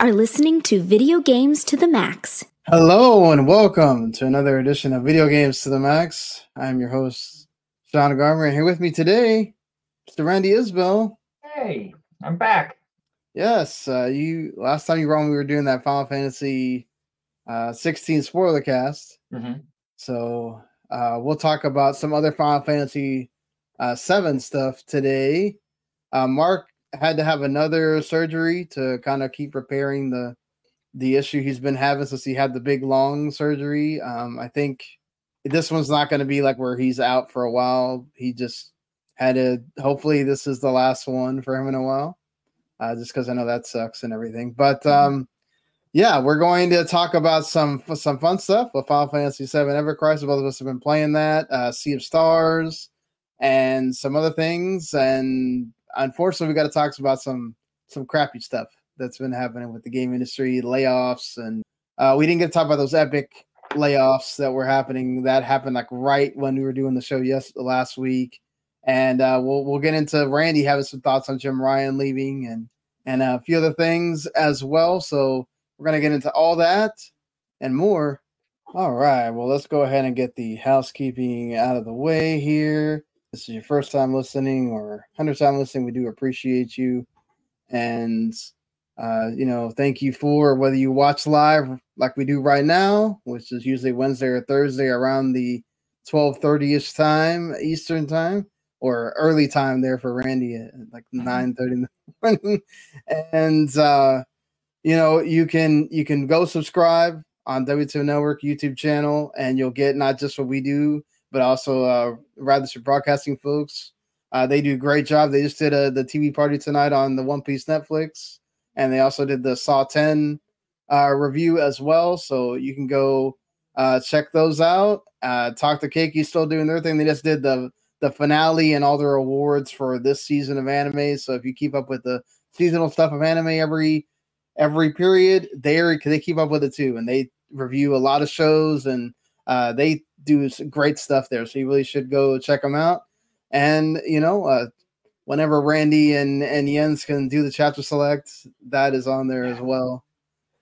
are listening to Video Games to the Max. Hello and welcome to another edition of Video Games to the Max. I'm your host, Sean Garmer, and here with me today, Mr. Randy Isbelle. Hey, I'm back. Yes, uh, you last time you were on, we were doing that Final Fantasy uh, 16 spoiler cast. Mm-hmm. So uh, we'll talk about some other Final Fantasy uh, 7 stuff today. Uh, Mark had to have another surgery to kind of keep repairing the the issue he's been having since he had the big long surgery. Um, I think this one's not going to be like where he's out for a while. He just had to. Hopefully, this is the last one for him in a while. Uh, just because I know that sucks and everything. But um, yeah, we're going to talk about some some fun stuff with Final Fantasy VII Ever Crisis. Both of us have been playing that. Uh, sea of Stars and some other things. And unfortunately, we got to talk about some some crappy stuff that's been happening with the game industry, layoffs, and uh, we didn't get to talk about those epic layoffs that were happening. That happened like right when we were doing the show yes last week, and uh, we'll we'll get into Randy having some thoughts on Jim Ryan leaving and and a few other things as well. So we're gonna get into all that and more. All right, well let's go ahead and get the housekeeping out of the way here this is your first time listening or hundredth time listening, we do appreciate you. And uh, you know, thank you for whether you watch live like we do right now, which is usually Wednesday or Thursday around the 12:30ish time Eastern time or early time there for Randy at like 9:30 mm-hmm. in the morning. and uh, you know, you can you can go subscribe on W2 Network YouTube channel and you'll get not just what we do, but also uh, Radisher Broadcasting folks. Uh, they do a great job. They just did a, the TV party tonight on the One Piece Netflix, and they also did the Saw 10 uh, review as well. So you can go uh, check those out. Uh, Talk to Keiki still doing their thing. They just did the the finale and all their awards for this season of anime. So if you keep up with the seasonal stuff of anime every every period, they they keep up with it too, and they review a lot of shows and uh, they do great stuff there. So you really should go check them out. And you know, uh, whenever Randy and and Jens can do the chapter select, that is on there as well.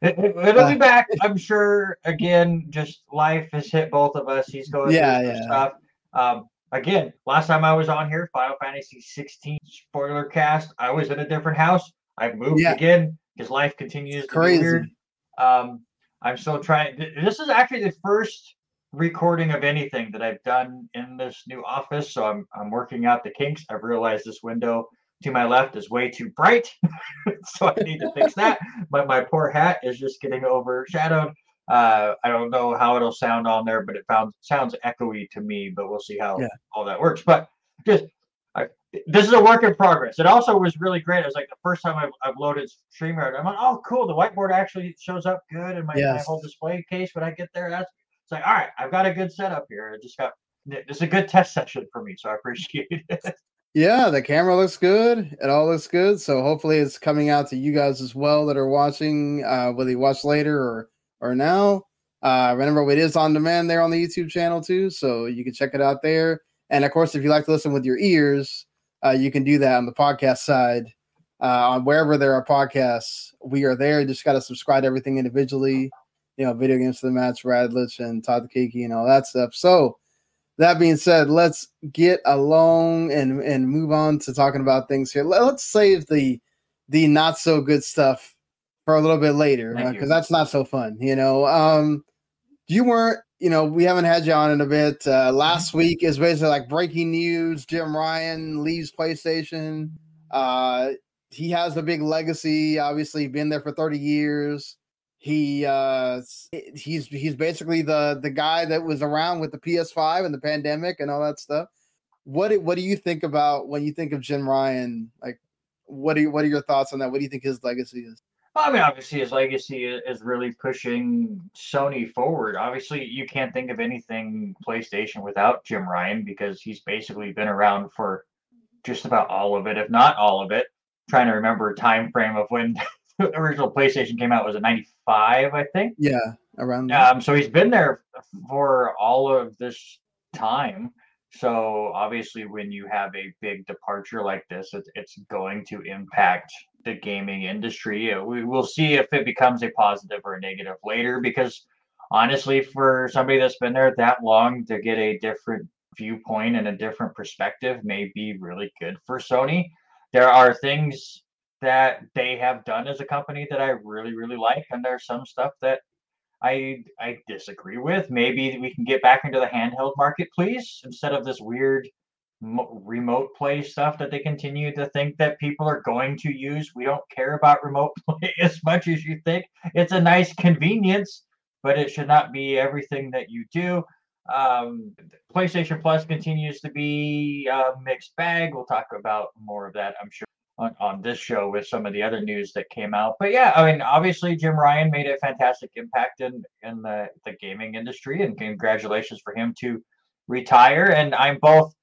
It, will uh, be back, I'm sure. Again, just life has hit both of us. He's going yeah, through yeah. stuff. Um, again, last time I was on here, Final Fantasy 16 spoiler cast, I was in a different house. I've moved yeah. again because life continues it's to crazy. be weird. Um, I'm still trying. This is actually the first recording of anything that I've done in this new office. So I'm I'm working out the kinks. I've realized this window to my left is way too bright, so I need to fix that. But my poor hat is just getting overshadowed. Uh, I don't know how it'll sound on there, but it found, sounds echoey to me. But we'll see how yeah. all that works. But just I, this is a work in progress. It also was really great. It was like the first time I've, I've loaded StreamYard. I'm like, oh, cool. The whiteboard actually shows up good in my, yes. my whole display case when I get there. That's it's like, all right, I've got a good setup here. I just got is a good test session for me, so I appreciate it. Yeah, the camera looks good. It all looks good. So hopefully it's coming out to you guys as well that are watching, uh, whether you watch later or or now. Uh, remember, it is on demand there on the YouTube channel too, so you can check it out there. And of course, if you like to listen with your ears, uh, you can do that on the podcast side. Uh, on wherever there are podcasts, we are there. You just got to subscribe to everything individually you know, video games to the Max, Radlich and Todd Keiki and all that stuff. So that being said, let's get along and and move on to talking about things here. Let's save the the not so good stuff for a little bit later because uh, that's not so fun. You know, um, you weren't. You know, we haven't had you on in a bit. Uh, last mm-hmm. week is basically like breaking news. Jim Ryan leaves PlayStation. Uh, he has a big legacy. Obviously, been there for thirty years he uh he's he's basically the the guy that was around with the PS5 and the pandemic and all that stuff. What what do you think about when you think of Jim Ryan? Like, what are what are your thoughts on that? What do you think his legacy is? I mean, obviously, his legacy is really pushing Sony forward. Obviously, you can't think of anything PlayStation without Jim Ryan because he's basically been around for just about all of it, if not all of it. I'm trying to remember a time frame of when original PlayStation came out was it 95, I think. Yeah, around. Um, so he's been there for all of this time. So obviously, when you have a big departure like this, it's, it's going to impact the gaming industry. We will see if it becomes a positive or a negative later because honestly, for somebody that's been there that long to get a different viewpoint and a different perspective may be really good for Sony. There are things that they have done as a company that I really, really like, and there's some stuff that I I disagree with. Maybe we can get back into the handheld market, please, instead of this weird mo- remote play stuff that they continue to think that people are going to use. We don't care about remote play as much as you think. It's a nice convenience, but it should not be everything that you do. Um, PlayStation Plus continues to be a mixed bag. We'll talk about more of that, I'm sure, on, on this show with some of the other news that came out. But yeah, I mean, obviously Jim Ryan made a fantastic impact in in the, the gaming industry, and congratulations for him to retire. And I'm both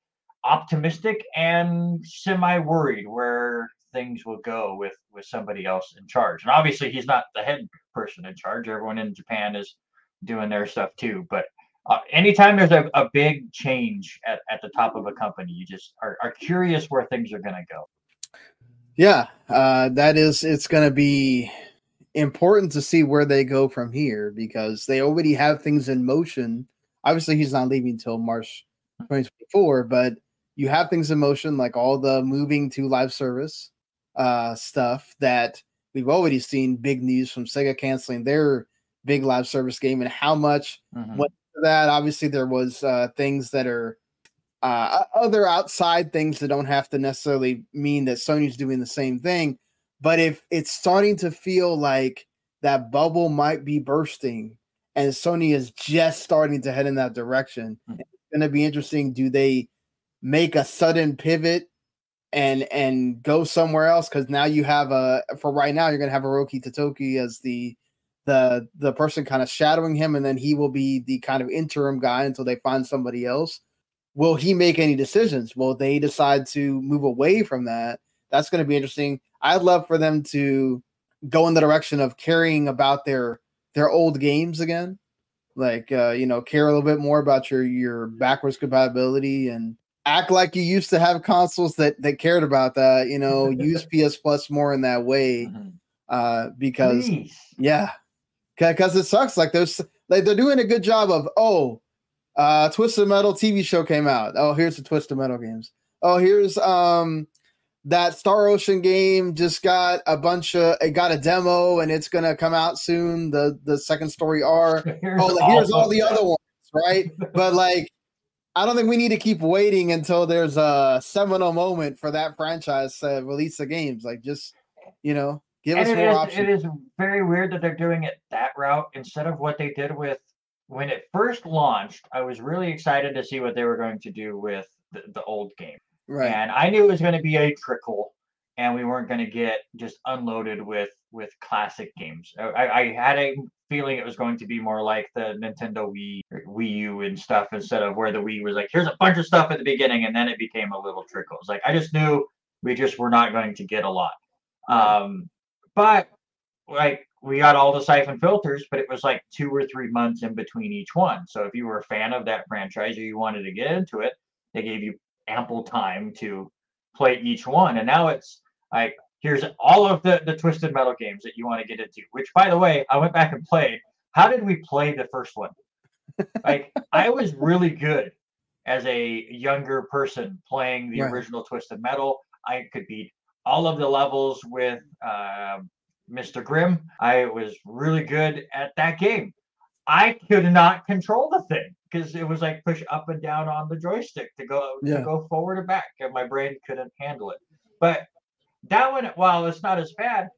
optimistic and semi worried where things will go with with somebody else in charge. And obviously, he's not the head person in charge. Everyone in Japan is doing their stuff too. But uh, anytime there's a, a big change at, at the top of a company, you just are, are curious where things are going to go. Yeah, uh, that is, it's going to be important to see where they go from here because they already have things in motion. Obviously, he's not leaving until March 2024, but you have things in motion like all the moving to live service uh, stuff that we've already seen big news from Sega canceling their big live service game and how much mm-hmm. went that. Obviously, there was uh, things that are uh, other outside things that don't have to necessarily mean that Sony's doing the same thing. But if it's starting to feel like that bubble might be bursting and Sony is just starting to head in that direction, mm-hmm. it's going to be interesting. Do they make a sudden pivot and and go somewhere else? Because now you have a for right now you're going to have Hiroki Totoki as the the the person kind of shadowing him, and then he will be the kind of interim guy until they find somebody else. Will he make any decisions? Will they decide to move away from that? That's going to be interesting. I'd love for them to go in the direction of caring about their their old games again, like uh, you know, care a little bit more about your your backwards compatibility and act like you used to have consoles that that cared about that. You know, use PS Plus more in that way, mm-hmm. uh, because Please. yeah, because it sucks. Like there's like they're doing a good job of oh, uh, Twisted Metal TV show came out. Oh, here's the Twisted Metal games. Oh, here's um that Star Ocean game just got a bunch of it got a demo and it's gonna come out soon. The the second story R. Here's oh, like, here's all the other ones, right? but like I don't think we need to keep waiting until there's a seminal moment for that franchise to release the games. Like just you know, Give and us more is, options. It is very weird that they're doing it that route instead of what they did with when it first launched. I was really excited to see what they were going to do with the, the old game. Right. And I knew it was going to be a trickle and we weren't going to get just unloaded with with classic games. I, I, had a feeling it was going to be more like the Nintendo Wii, Wii U, and stuff instead of where the Wii was like, here's a bunch of stuff at the beginning, and then it became a little trickle. It's like I just knew we just were not going to get a lot. Um, but like we got all the siphon filters, but it was like two or three months in between each one. So if you were a fan of that franchise or you wanted to get into it, they gave you ample time to play each one. And now it's like here's all of the the twisted metal games that you want to get into. Which by the way, I went back and played. How did we play the first one? Like I was really good as a younger person playing the right. original Twisted Metal. I could beat all of the levels with uh, Mr. Grimm. I was really good at that game. I could not control the thing because it was like push up and down on the joystick to go yeah. to go forward or back, and my brain couldn't handle it. But that one, while it's not as bad,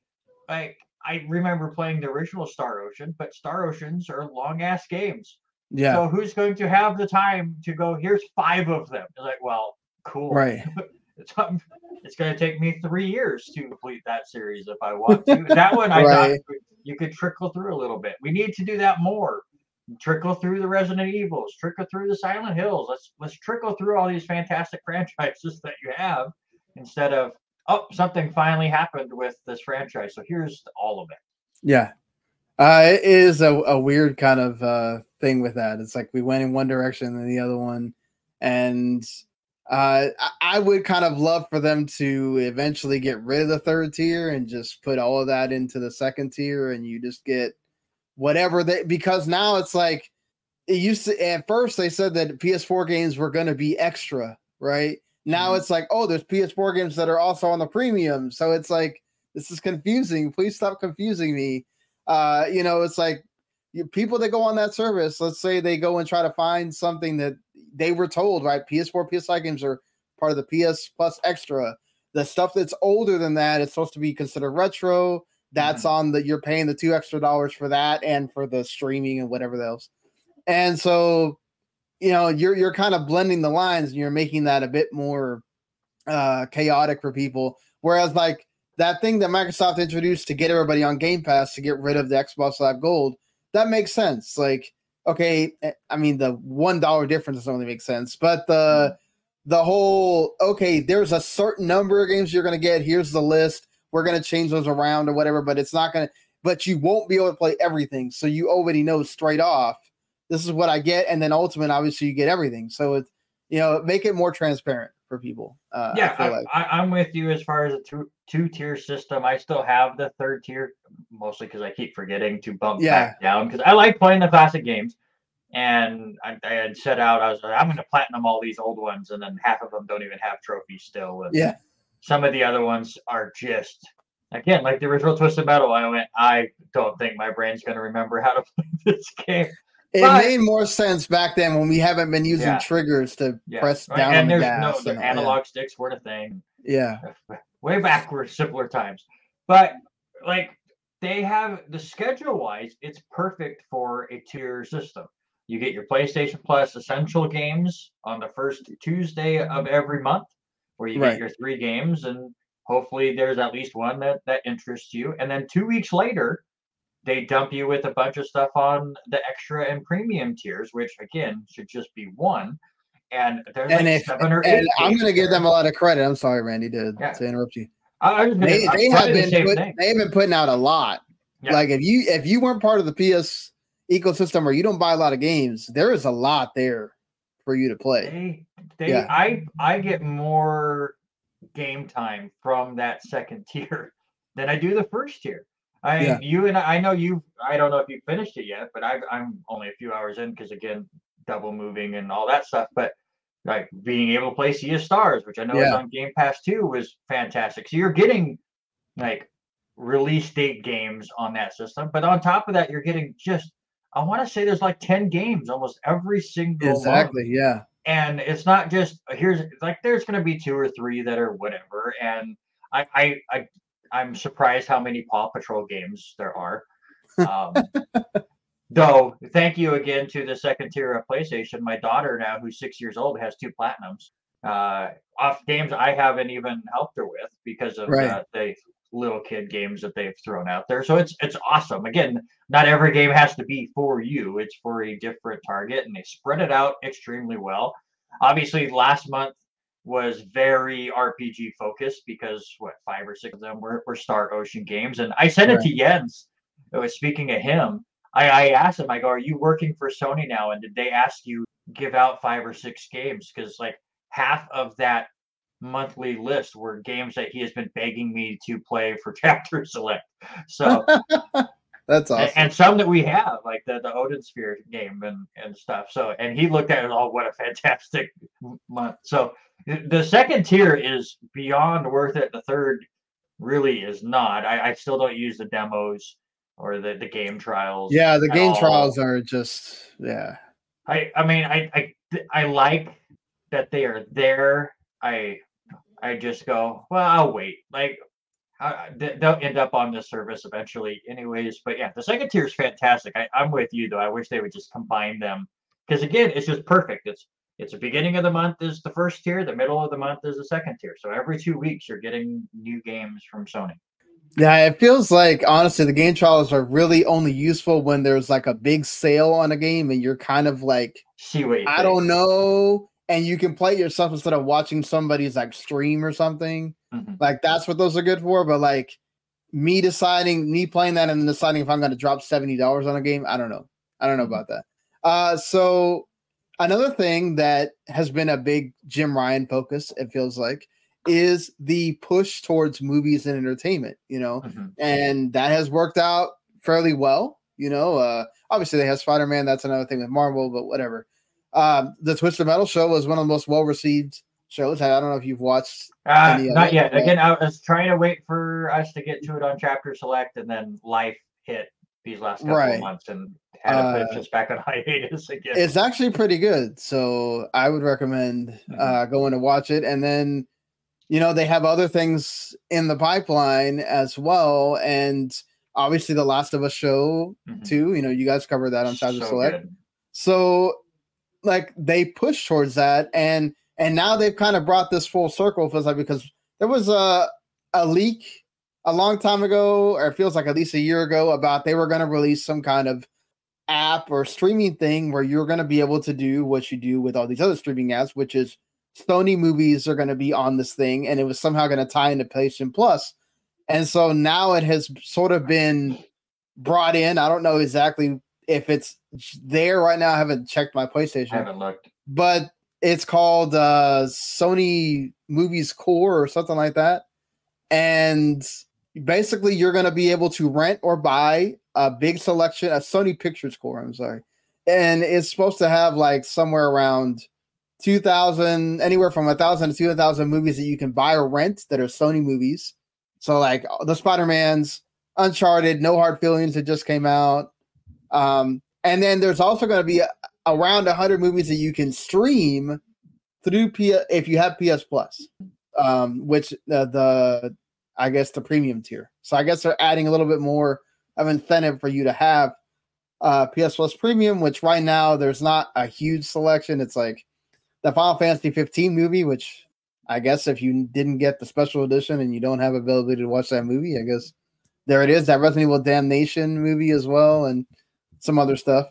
like I remember playing the original Star Ocean, but Star Oceans are long ass games. Yeah. So who's going to have the time to go? Here's five of them. It's like, well, cool. Right. it's it's going to take me three years to complete that series if I want to. that one I right. thought you could trickle through a little bit. We need to do that more. Trickle through the Resident Evils, trickle through the Silent Hills. Let's let's trickle through all these fantastic franchises that you have instead of oh something finally happened with this franchise. So here's all of it. Yeah, uh, it is a, a weird kind of uh, thing with that. It's like we went in one direction and the other one, and Uh, I would kind of love for them to eventually get rid of the third tier and just put all of that into the second tier, and you just get whatever they because now it's like it used to. At first, they said that PS4 games were going to be extra, right? Now mm-hmm. it's like, oh, there's PS4 games that are also on the premium, so it's like this is confusing. Please stop confusing me. Uh, you know, it's like you, people that go on that service. Let's say they go and try to find something that they were told, right? PS4, PS5 games are part of the PS Plus Extra. The stuff that's older than that is supposed to be considered retro. That's mm-hmm. on the you're paying the two extra dollars for that and for the streaming and whatever else. And so, you know, you're you're kind of blending the lines and you're making that a bit more uh chaotic for people. Whereas like that thing that Microsoft introduced to get everybody on Game Pass to get rid of the Xbox Live Gold, that makes sense. Like okay, eh, I mean the one dollar difference doesn't really make sense, but the mm-hmm. the whole okay, there's a certain number of games you're gonna get. Here's the list. We're gonna change those around or whatever, but it's not gonna. But you won't be able to play everything, so you already know straight off. This is what I get, and then ultimate, obviously, you get everything. So it's you know, make it more transparent for people. Uh, yeah, I like. Am with you as far as a two two tier system. I still have the third tier, mostly because I keep forgetting to bump yeah. back down because I like playing the classic games. And I, I, had set out, I was like, I'm going to platinum all these old ones, and then half of them don't even have trophies still. And yeah. Some of the other ones are just again like the original Twisted Metal. I went, I don't think my brain's going to remember how to play this game. It but, made more sense back then when we haven't been using yeah. triggers to yeah. press down and on the gas. No, the analog yeah. sticks weren't a thing. Yeah. Way back were simpler times. But like they have the schedule wise, it's perfect for a tier system. You get your PlayStation Plus essential games on the first Tuesday of every month, where you right. get your three games, and hopefully there's at least one that that interests you. And then two weeks later, they dump you with a bunch of stuff on the extra and premium tiers, which again should just be one. And there's and like if, seven or eight. I'm going to give them a lot of credit. I'm sorry, Randy, to, yeah. to interrupt you. I, they, they have been the put, they have been putting out a lot. Yeah. Like if you if you weren't part of the PS ecosystem or you don't buy a lot of games, there is a lot there for you to play. They, they yeah. I I get more game time from that second tier than I do the first tier. I yeah. you and I, know you. I don't know if you finished it yet, but i I'm only a few hours in because again, double moving and all that stuff. But like being able to play Sea of Stars, which I know yeah. is on Game Pass too, was fantastic. So you're getting like release date games on that system, but on top of that, you're getting just I want to say there's like 10 games almost every single exactly month. yeah and it's not just here's like there's going to be two or three that are whatever and I, I i i'm surprised how many paw patrol games there are um, though thank you again to the second tier of playstation my daughter now who's six years old has two platinums uh off games i haven't even helped her with because of right. uh, the little kid games that they've thrown out there. So it's it's awesome. Again, not every game has to be for you. It's for a different target, and they spread it out extremely well. Obviously, last month was very RPG focused because what five or six of them were, were Star Ocean games, and I sent right. it to Jens. It was speaking of him. I, I asked him, I go, "Are you working for Sony now?" And did they ask you give out five or six games? Because like half of that monthly list were games that he has been begging me to play for chapter select. So that's awesome. And, and, some that we have, like the, the Odin Sphere game and, and stuff. So and he looked at it all, oh, what a fantastic month. So the second tier is beyond worth it. The third really is not. I, I still don't use the demos or the, the game trials. Yeah, the game all. trials are just yeah. I I mean I I I like that they are there. I I just go, well, I'll wait. Like uh, they'll end up on this service eventually, anyways. But yeah, the second tier is fantastic. I, I'm with you though. I wish they would just combine them because again, it's just perfect. It's it's the beginning of the month is the first tier, the middle of the month is the second tier. So every two weeks you're getting new games from Sony. Yeah, it feels like honestly the game trials are really only useful when there's like a big sale on a game and you're kind of like see what I think. don't know and you can play yourself instead of watching somebody's like stream or something. Mm-hmm. Like that's what those are good for. But like me deciding, me playing that and deciding if I'm going to drop seventy dollars on a game, I don't know. I don't know mm-hmm. about that. Uh, so another thing that has been a big Jim Ryan focus, it feels like, is the push towards movies and entertainment, you know, mm-hmm. and that has worked out fairly well. You know, uh, obviously they have Spider Man. That's another thing with Marvel, but whatever. Um, the Twisted Metal show was one of the most well received shows. I don't know if you've watched. Uh, not yet. Again, I was trying to wait for us to get to it on Chapter Select, and then life hit these last couple right. of months, and had to uh, put us back on hiatus again. It's actually pretty good, so I would recommend mm-hmm. uh, going to watch it, and then you know, they have other things in the pipeline as well. And obviously the Last of Us show mm-hmm. too. You know, you guys covered that on Chapter so Select. Good. So like they push towards that and and now they've kind of brought this full circle feels like because there was a a leak a long time ago, or it feels like at least a year ago, about they were going to release some kind of app or streaming thing where you're going to be able to do what you do with all these other streaming apps, which is Sony movies are going to be on this thing, and it was somehow going to tie into PlayStation Plus. And so now it has sort of been brought in. I don't know exactly if it's there right now. I haven't checked my PlayStation. I haven't looked. But it's called uh, Sony Movies Core or something like that. And basically, you're going to be able to rent or buy a big selection, a Sony Pictures Core. I'm sorry. And it's supposed to have like somewhere around 2000 anywhere from a thousand to 2000 movies that you can buy or rent that are sony movies so like the spider-mans uncharted no hard feelings that just came out um, and then there's also going to be a, around 100 movies that you can stream through P- if you have ps plus um, which uh, the i guess the premium tier so i guess they're adding a little bit more of incentive for you to have uh, ps plus premium which right now there's not a huge selection it's like the Final Fantasy 15 movie, which I guess if you didn't get the special edition and you don't have availability to watch that movie, I guess there it is. That Resident Evil Damnation movie as well, and some other stuff.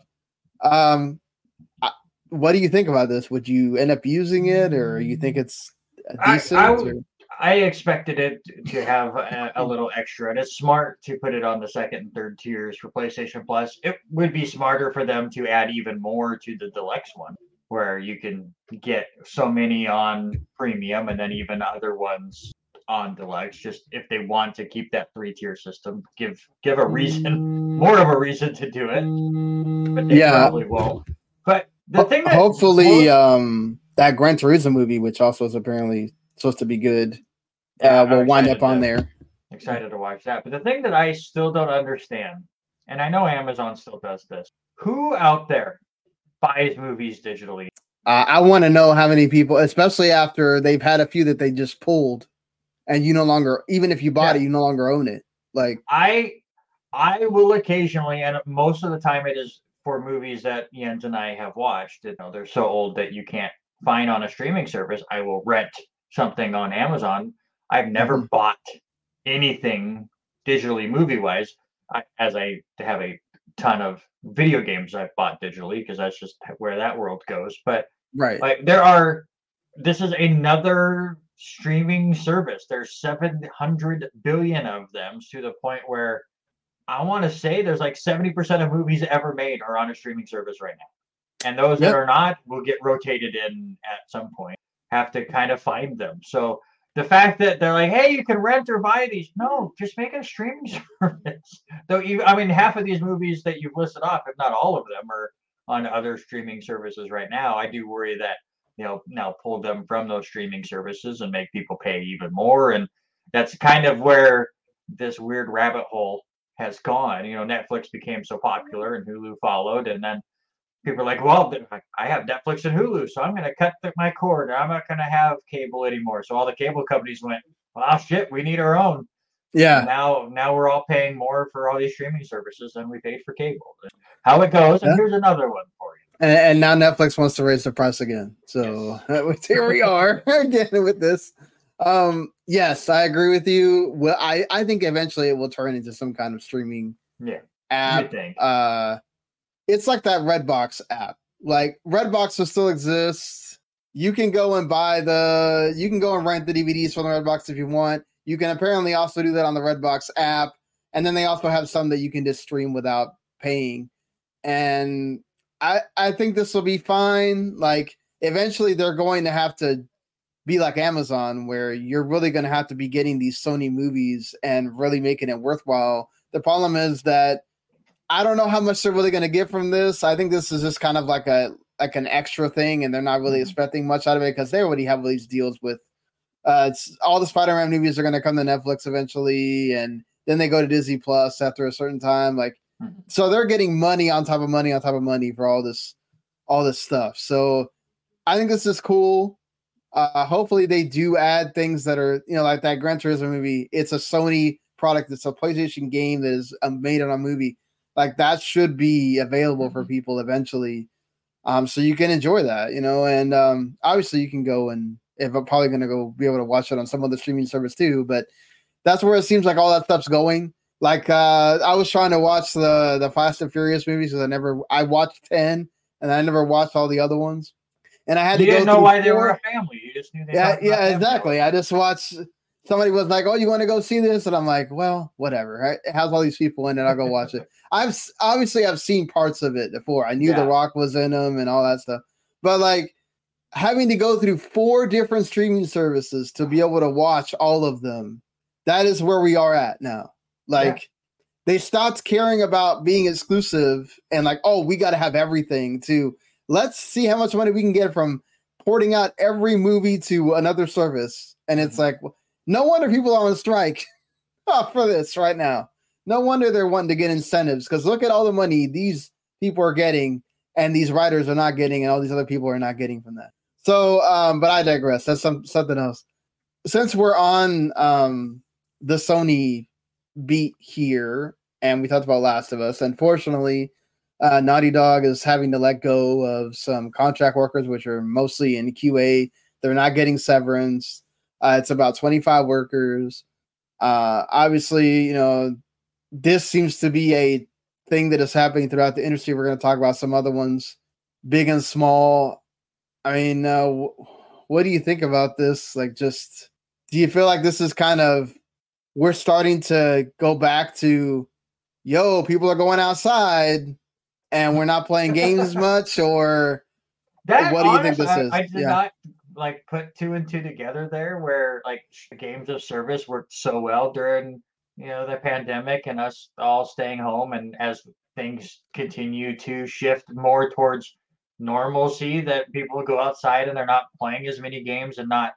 Um, what do you think about this? Would you end up using it, or you think it's decent? I, I, I expected it to have a, a, little extra, and it's smart to put it on the second and third tiers for PlayStation Plus. It would be smarter for them to add even more to the deluxe one where you can get so many on premium and then even other ones on deluxe just if they want to keep that three tier system give give a reason more of a reason to do it. But they yeah. probably won't. But the thing that hopefully um that Gran Turismo movie which also is apparently supposed to be good yeah, uh, will wind up on to, there. excited to watch that. But the thing that I still don't understand and I know Amazon still does this who out there buys movies digitally. Uh, I want to know how many people, especially after they've had a few that they just pulled, and you no longer, even if you bought yeah. it, you no longer own it. Like I, I will occasionally, and most of the time it is for movies that Jens and I have watched. You know, they're so old that you can't find on a streaming service. I will rent something on Amazon. I've never mm-hmm. bought anything digitally movie wise, as I have a ton of video games I've bought digitally because that's just where that world goes. But right, like there are, this is another streaming service. There's 700 billion of them to the point where I want to say there's like 70% of movies ever made are on a streaming service right now. And those yep. that are not will get rotated in at some point. Have to kind of find them. So the fact that they're like, hey, you can rent or buy these. No, just make a streaming service. Though you, I mean, half of these movies that you've listed off, if not all of them, are on other streaming services right now. I do worry that you know now pull them from those streaming services and make people pay even more, and that's kind of where this weird rabbit hole has gone. You know, Netflix became so popular and Hulu followed, and then people are like, well, I have Netflix and Hulu, so I'm going to cut my cord. I'm not going to have cable anymore. So all the cable companies went, well, shit, we need our own. Yeah. And now, now we're all paying more for all these streaming services than we paid for cable. How it goes, and yeah. here's another one. And, and, now Netflix wants to raise the price again. So yes. here we are again with this. Um, yes, I agree with you. Well, I, I think eventually it will turn into some kind of streaming yeah. app. Uh, it's like that Redbox app. Like Redbox will still exist. You can go and buy the you can go and rent the DVDs from the Redbox if you want. You can apparently also do that on the Redbox app. And then they also have some that you can just stream without paying. And I I think this will be fine. Like eventually they're going to have to be like Amazon, where you're really going to have to be getting these Sony movies and really making it worthwhile. The problem is that I don't know how much they're really going to get from this. I think this is just kind of like a like an extra thing, and they're not really mm-hmm. expecting much out of it because they already have all these deals with. Uh, it's all the Spider-Man movies are going to come to Netflix eventually, and then they go to Disney Plus after a certain time. Like. so they're getting money on top of money on top of money for all this, all this stuff. So, I think this is cool. Uh, hopefully, they do add things that are you know like that Gran Turismo movie. It's a Sony product. It's a PlayStation game that is uh, made on a movie. Like that should be available for mm-hmm. people eventually um, so you can enjoy that, you know, and um, obviously you can go and if I'm probably gonna go be able to watch it on some other streaming service too, but that's where it seems like all that stuff's going. Like uh, I was trying to watch the the Fast and Furious movies because I never I watched ten and I never watched all the other ones. And I had you to didn't know why four. they were a family. You just knew they Yeah, yeah, exactly. I just watched somebody was like, "Oh, you want to go see this?" And I'm like, "Well, whatever. It has all these people in it. I'll go watch it." I've obviously I've seen parts of it before. I knew yeah. The Rock was in them and all that stuff, but like having to go through four different streaming services to be able to watch all of them, that is where we are at now. Like. Yeah. They stopped caring about being exclusive and like, oh, we got to have everything to let's see how much money we can get from porting out every movie to another service. And it's mm-hmm. like, no wonder people are on strike for this right now. No wonder they're wanting to get incentives because look at all the money these people are getting and these writers are not getting and all these other people are not getting from that. So, um, but I digress. That's some something else. Since we're on um, the Sony beat here, and we talked about Last of Us, unfortunately, uh, Naughty Dog is having to let go of some contract workers, which are mostly in QA. They're not getting severance. Uh, it's about 25 workers. Uh, obviously, you know, this seems to be a thing that is happening throughout the industry. We're going to talk about some other ones, big and small. I mean, uh, what do you think about this? Like, just do you feel like this is kind of we're starting to go back to, yo, people are going outside and we're not playing games as much, or that, what do you think this I, is? I did yeah. not like put two and two together there where like games of service worked so well during you know the pandemic and us all staying home and as things continue to shift more towards normalcy that people go outside and they're not playing as many games and not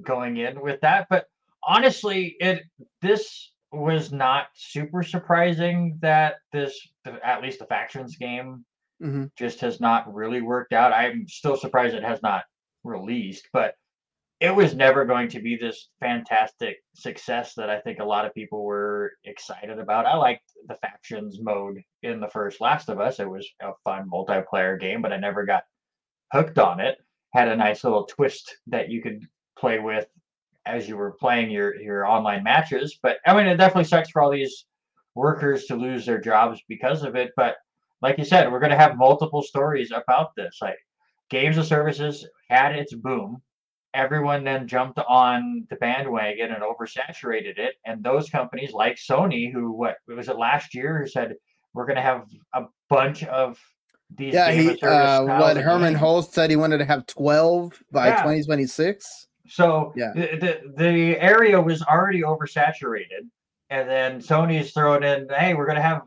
going in with that but honestly it this was not super surprising that this at least the factions game mm-hmm. just has not really worked out i'm still surprised it has not released, but it was never going to be this fantastic success that I think a lot of people were excited about. I liked the factions mode in the first Last of Us. It was a fun multiplayer game, but I never got hooked on it. Had a nice little twist that you could play with as you were playing your your online matches. But I mean, it definitely sucks for all these workers to lose their jobs because of it. But like you said, we're going to have multiple stories about this. Like games of services had its boom. Everyone then jumped on the bandwagon and oversaturated it. And those companies like Sony, who what was it last year, who said we're going to have a bunch of these. Yeah, he uh, what Hermen Hulst said he wanted to have twelve by yeah. 2026. So yeah, the, the area was already oversaturated, and then Sony's thrown in, hey, we're going to have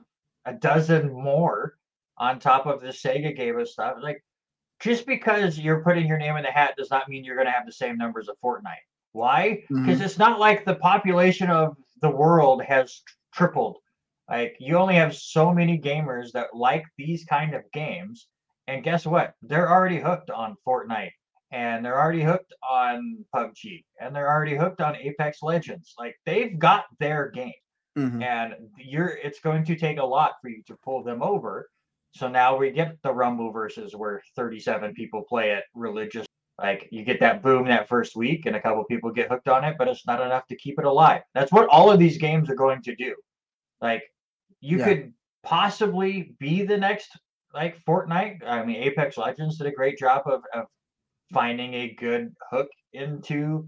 a dozen more on top of the Sega gave us stuff. Like just because you're putting your name in the hat does not mean you're going to have the same numbers of Fortnite. Why? Because mm-hmm. it's not like the population of the world has tripled. Like you only have so many gamers that like these kind of games, and guess what? They're already hooked on Fortnite, and they're already hooked on PUBG, and they're already hooked on Apex Legends. Like they've got their game, mm-hmm. and you're. It's going to take a lot for you to pull them over so now we get the Rumbleverse where 37 people play it religious. Like you get that boom that first week and a couple people get hooked on it, but it's not enough to keep it alive. That's what all of these games are going to do. Like you yeah. could possibly be the next like Fortnite. I mean, Apex Legends did a great job of, of finding a good hook into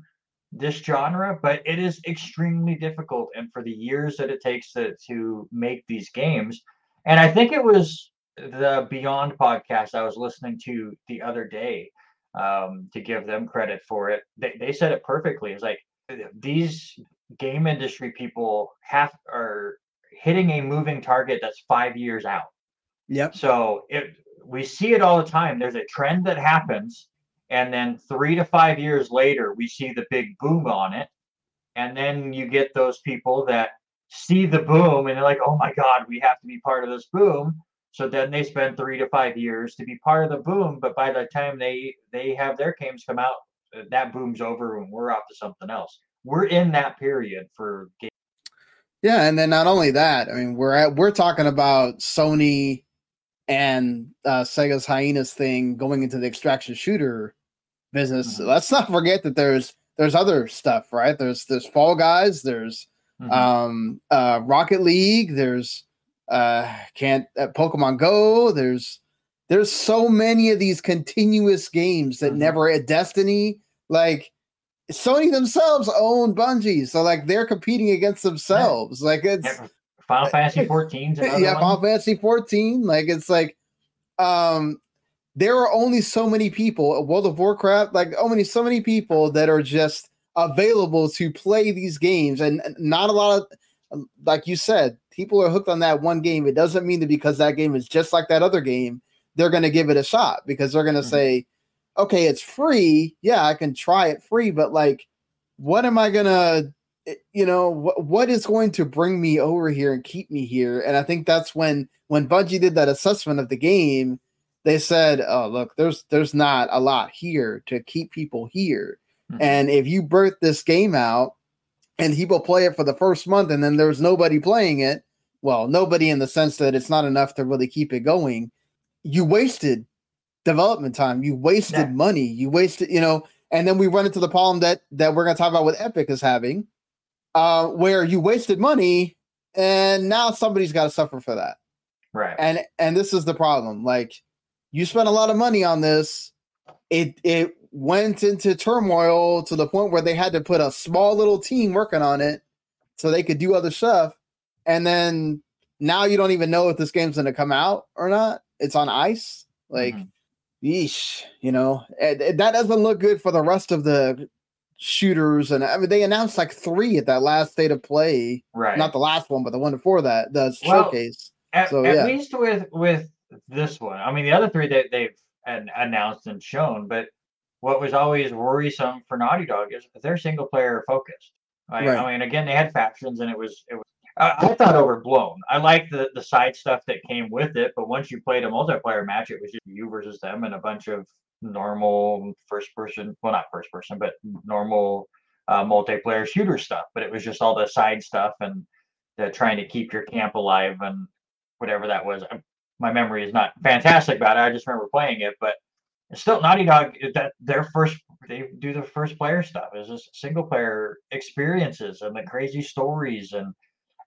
this genre, but it is extremely difficult. And for the years that it takes to, to make these games, and I think it was the Beyond podcast I was listening to the other day, um, to give them credit for it, they, they said it perfectly. It's like these game industry people have are hitting a moving target that's five years out. Yep. So it we see it all the time. There's a trend that happens, and then three to five years later, we see the big boom on it. And then you get those people that see the boom and they're like, oh my God, we have to be part of this boom. So then they spend three to five years to be part of the boom. But by the time they they have their games come out, uh, that boom's over and we're off to something else. We're in that period for games. Yeah, and then not only that, I mean, we're at, we're talking about Sony and uh, Sega's Hyenas thing going into the extraction shooter business. Mm-hmm. Let's not forget that there's there's other stuff, right? There's there's Fall Guys, there's mm-hmm. um, uh, Rocket League, there's uh, can't uh, Pokemon Go, there's there's so many of these continuous games that mm-hmm. never a Destiny like Sony themselves own Bungie, so like they're competing against themselves. Yeah. Like it's Final Fantasy 14. yeah, one. Final Fantasy 14. Like it's like um there are only so many people World of Warcraft, like only so many people that are just available to play these games, and not a lot of like you said, people are hooked on that one game. It doesn't mean that because that game is just like that other game, they're gonna give it a shot because they're gonna mm-hmm. say, okay, it's free. Yeah, I can try it free, but like, what am I gonna Eh, you know what what is going to bring me over here and keep me here and i think that's when when bungie did that assessment of the game they said oh look there's there's not a lot here to keep people here mm-hmm. and if you birth this game out and people play it for the first month and then there's nobody playing it well nobody in the sense that it's not enough to really keep it going you wasted development time you wasted yeah. money you wasted you know and then we run into the problem that that we're going to talk about what epic is having uh, where you wasted money and now somebody's got to suffer for that. Right. And and this is the problem. Like you spent a lot of money on this. It it went into turmoil to the point where they had to put a small little team working on it so they could do other stuff. And then now you don't even know if this game's going to come out or not. It's on ice. Like, mm-hmm. yeesh, you know, that doesn't look good for the rest of the shooters and I mean they announced like three at that last state of play. Right. Not the last one, but the one before that, the well, showcase. At, so, at yeah. least with with this one. I mean the other three that they've announced and shown, but what was always worrisome for Naughty Dog is they're single player focused. Right? right. I mean again they had factions and it was it was I, I thought overblown. I liked the the side stuff that came with it, but once you played a multiplayer match, it was just you versus them and a bunch of normal first person, well, not first person, but normal uh, multiplayer shooter stuff. But it was just all the side stuff and the trying to keep your camp alive and whatever that was. My memory is not fantastic about it. I just remember playing it, but it's still Naughty Dog that their first they do the first player stuff. It's just single player experiences and the crazy stories and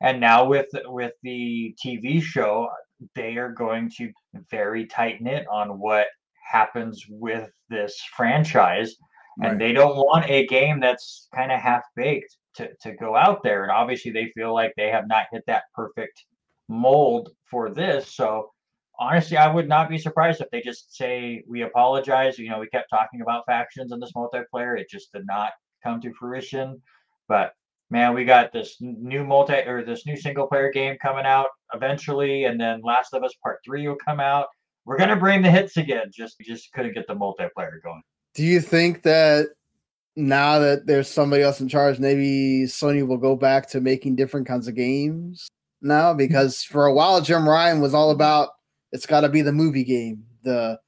and now with with the TV show, they are going to very tight knit on what happens with this franchise. Right. And they don't want a game that's kind of half baked to, to go out there. And obviously, they feel like they have not hit that perfect mold for this. So, honestly, I would not be surprised if they just say, We apologize. You know, we kept talking about factions in this multiplayer, it just did not come to fruition. But man, we got this new multi or this new single player game coming out eventually, and then Last of Us Part Three will come out, we're gonna bring the hits again. Just just couldn't get the multiplayer going. Do you think that now that there's somebody else in charge, maybe Sony will go back to making different kinds of games now? Because for a while, Jim Ryan was all about it's got to be the movie game, the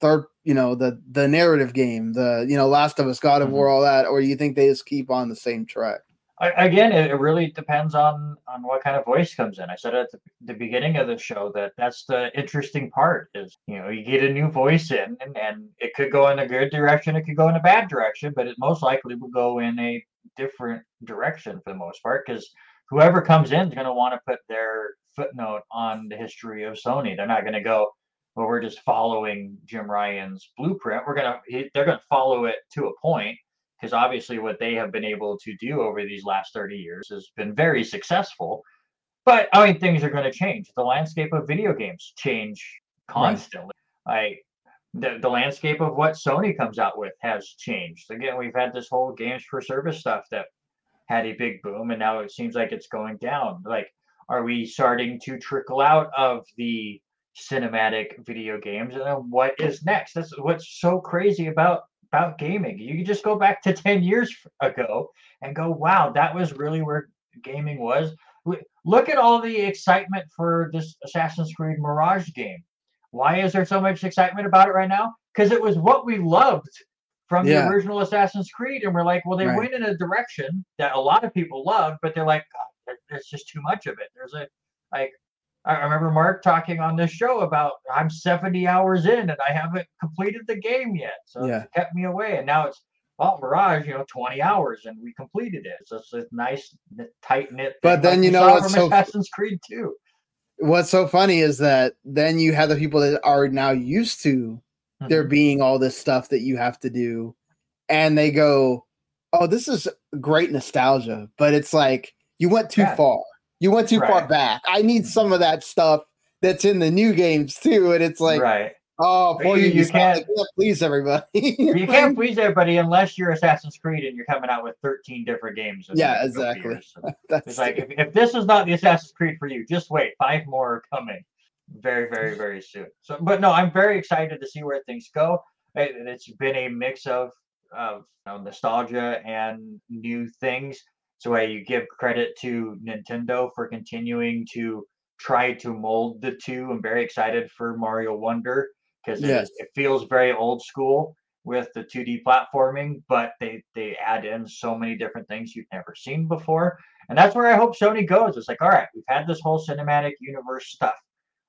third, you know, the the narrative game, the you know, Last of Us, God of mm-hmm. War, all that. Or you think they just keep on the same track? again it really depends on on what kind of voice comes in i said at the, the, beginning of the show that that's the interesting part is you know you get a new voice in and, and it could go in a good direction it could go in a bad direction but it most likely will go in a different direction for the most part because whoever comes in is going to want to put their footnote on the history of sony they're not going to go well we're just following jim ryan's blueprint we're going to they're going to follow it to a point because obviously what they have been able to do over these last 30 years has been very successful but I mean, things are going to change. The landscape of video games change constantly. Right. Like the, the landscape of what Sony comes out with has changed. Again, we've had this whole games for service stuff that had a big boom, and now it seems like it's going down. Like, are we starting to trickle out of the cinematic video games? And then what is next? That's what's so crazy about about gaming. You can just go back to 10 years ago and go, wow, that was really where gaming was. Look at all the excitement for this Assassin's Creed Mirage game. Why is there so much excitement about it right now? Because it was what we loved from yeah. the original Assassin's Creed, and we're like, well, they right. went in a direction that a lot of people loved, but they're like, there's just too much of it. There's a like, I remember Mark talking on this show about I'm 70 hours in and I haven't completed the game yet, so yeah. it kept me away. And now it's well, Mirage, you know, 20 hours and we completed it. So it's a nice, tight knit. But then you know what's so Assassin's Creed 2 what's so funny is that then you have the people that are now used to mm-hmm. there being all this stuff that you have to do and they go oh this is great nostalgia but it's like you went too yeah. far you went too right. far back i need some of that stuff that's in the new games too and it's like right Oh, you, you, you can't, can't, please everybody. you can't please everybody unless you're Assassin's Creed and you're coming out with 13 different games. Yeah, exactly. So it's like if, if this is not the Assassin's Creed for you, just wait. Five more are coming very, very, very soon. So, but no, I'm very excited to see where things go. It, it's been a mix of of you know, nostalgia and new things. So, I you give credit to Nintendo for continuing to try to mold the two. I'm very excited for Mario Wonder because yes. it, it, feels very old school with the 2D platforming, but they they add in so many different things you've never seen before. And that's where I hope Sony goes. It's like, all right, we've had this whole cinematic universe stuff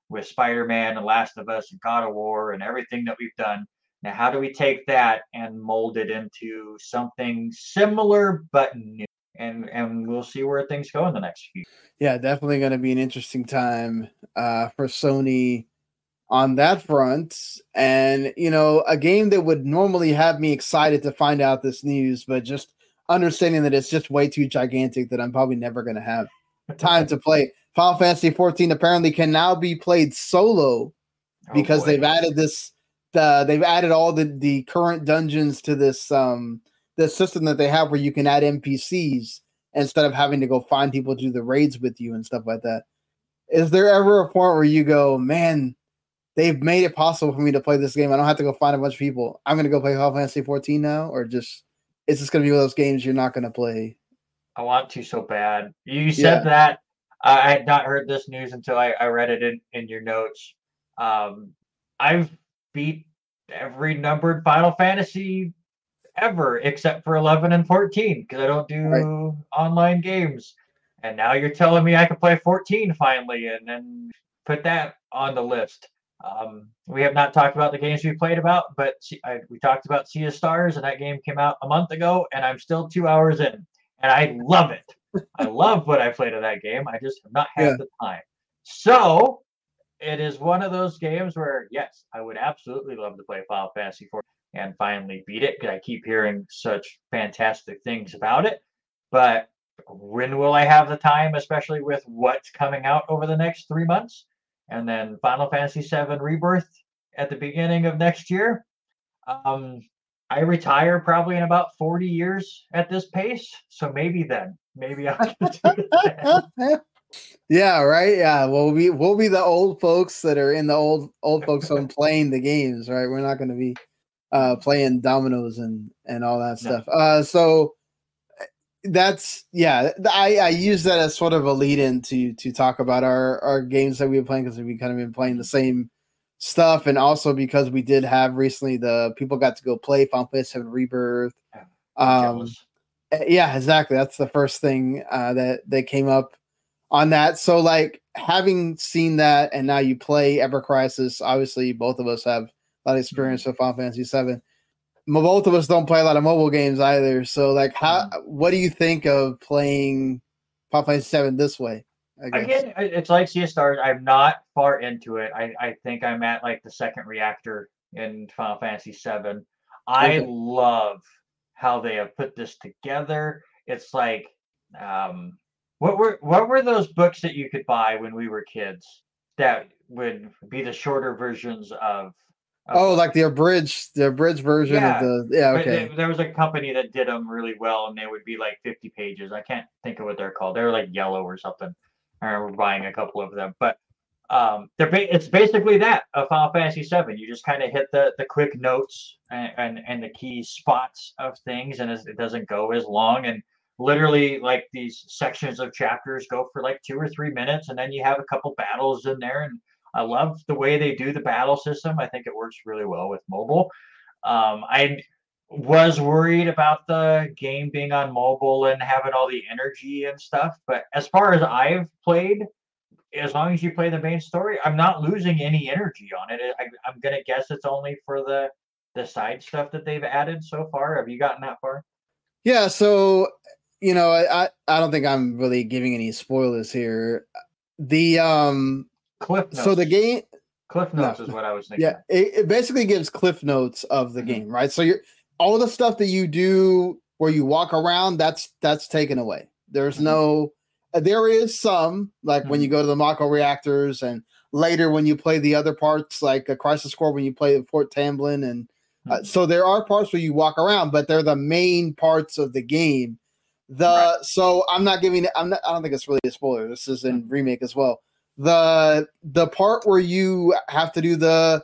with Spider-Man and Last of Us and God of War and everything that we've done. Now, how do we take that and mold it into something similar but new? And and we'll see where things go in the next few. Yeah, definitely going to be an interesting time uh, for Sony on that front. And, you know, a game that would normally have me excited to find out this news, but just understanding that it's just way too gigantic that I'm probably never going to have time to play. Final Fantasy 14 apparently can now be played solo oh, because oh they've added this the they've added all the the current dungeons to this um the system that they have where you can add NPCs instead of having to go find people to do the raids with you and stuff like that. Is there ever a point where you go, man, they've made it possible for me to play this game. I don't have to go find a bunch of people. I'm gonna go play Final Fantasy 14 now, or just it's just gonna be one of those games you're not gonna play. I want to so bad. You said yeah. that. I had not heard this news until I, I read it in, in your notes. Um, I've beat every numbered Final Fantasy ever except for 11 and 14 because I don't do right. online games. And now you're telling me I can play 14 finally and then put that on the list. Um, we have not talked about the games we played about, but I, we talked about Sea of Stars, and that game came out a month ago, and I'm still two hours in, and I love it. I love what I played of that game. I just have not had yeah. the time. So it is one of those games where, yes, I would absolutely love to play Final Fantasy 4 and finally beat it because I keep hearing such fantastic things about it. But when will I have the time, especially with what's coming out over the next three months? and then Final Fantasy VII Rebirth at the beginning of next year. Um, I retire probably in about 40 years at this pace, so maybe then, maybe I can Yeah, right. Yeah, we'll be we'll be the old folks that are in the old old folks home playing the games, right? We're not going to be uh playing dominoes and and all that stuff. No. Uh so that's yeah i i use that as sort of a lead in to to talk about our our games that we've been playing because we've kind of been playing the same stuff. And also because we did have recently the people got to go play final fantasy 7 rebirth. Um eh, yeah exactly. That's the first thing uh that that came up on that. So like having seen that and now you play ever crisis obviously both of us have lot of experience mm-hmm. with final fantasy 7 both of us don't play a lot of mobile games either. So, like, how? Mm-hmm. What do you think of playing Final Fantasy Seven this way? Again, it's like Sea Stars. I'm not far into it. I, I think I'm at like the second reactor in Final Fantasy Seven. I okay. love how they have put this together. It's like um, What were what were those books that you could buy when we were kids that would be the shorter versions of? Of oh, like the abridged, the abridged version yeah. of the yeah. Okay. They, there was a company that did them really well, and they would be like fifty pages. I can't think of what they're called. They're like yellow or something. I remember buying a couple of them, but um, they're ba- it's basically that of Final Fantasy VII. You just kind of hit the the quick notes and, and, and the key spots of things, and it doesn't go as long. And literally like these sections of chapters go for like two or three minutes and then you have a couple battles in there and i love the way they do the battle system. I think it works really well with mobile. Um, i was worried about the game being on mobile and having all the energy and stuff but as far as i've played as long as you play the main story i'm not losing any energy on it. I, i'm gonna guess it's only for the the side stuff that they've added so far. Have you gotten that far? Yeah so you know, I I don't think I'm really giving any spoilers here. The um cliff notes. So the game cliff notes no, is what I was thinking. Yeah, it, it, basically gives cliff notes of the mm-hmm. game, right? So you're all the stuff that you do where you walk around, that's that's taken away. There's mm-hmm. no uh, there is some like mm-hmm. when you mm-hmm. go to the Mako reactors and later when you play the other parts like a crisis core when you play the Fort Tamblin and uh, mm-hmm. so there are parts where you walk around but they're the main parts of the game the right. so I'm not giving it. I'm not. I don't think it's really a spoiler. This is in remake as well. The the part where you have to do the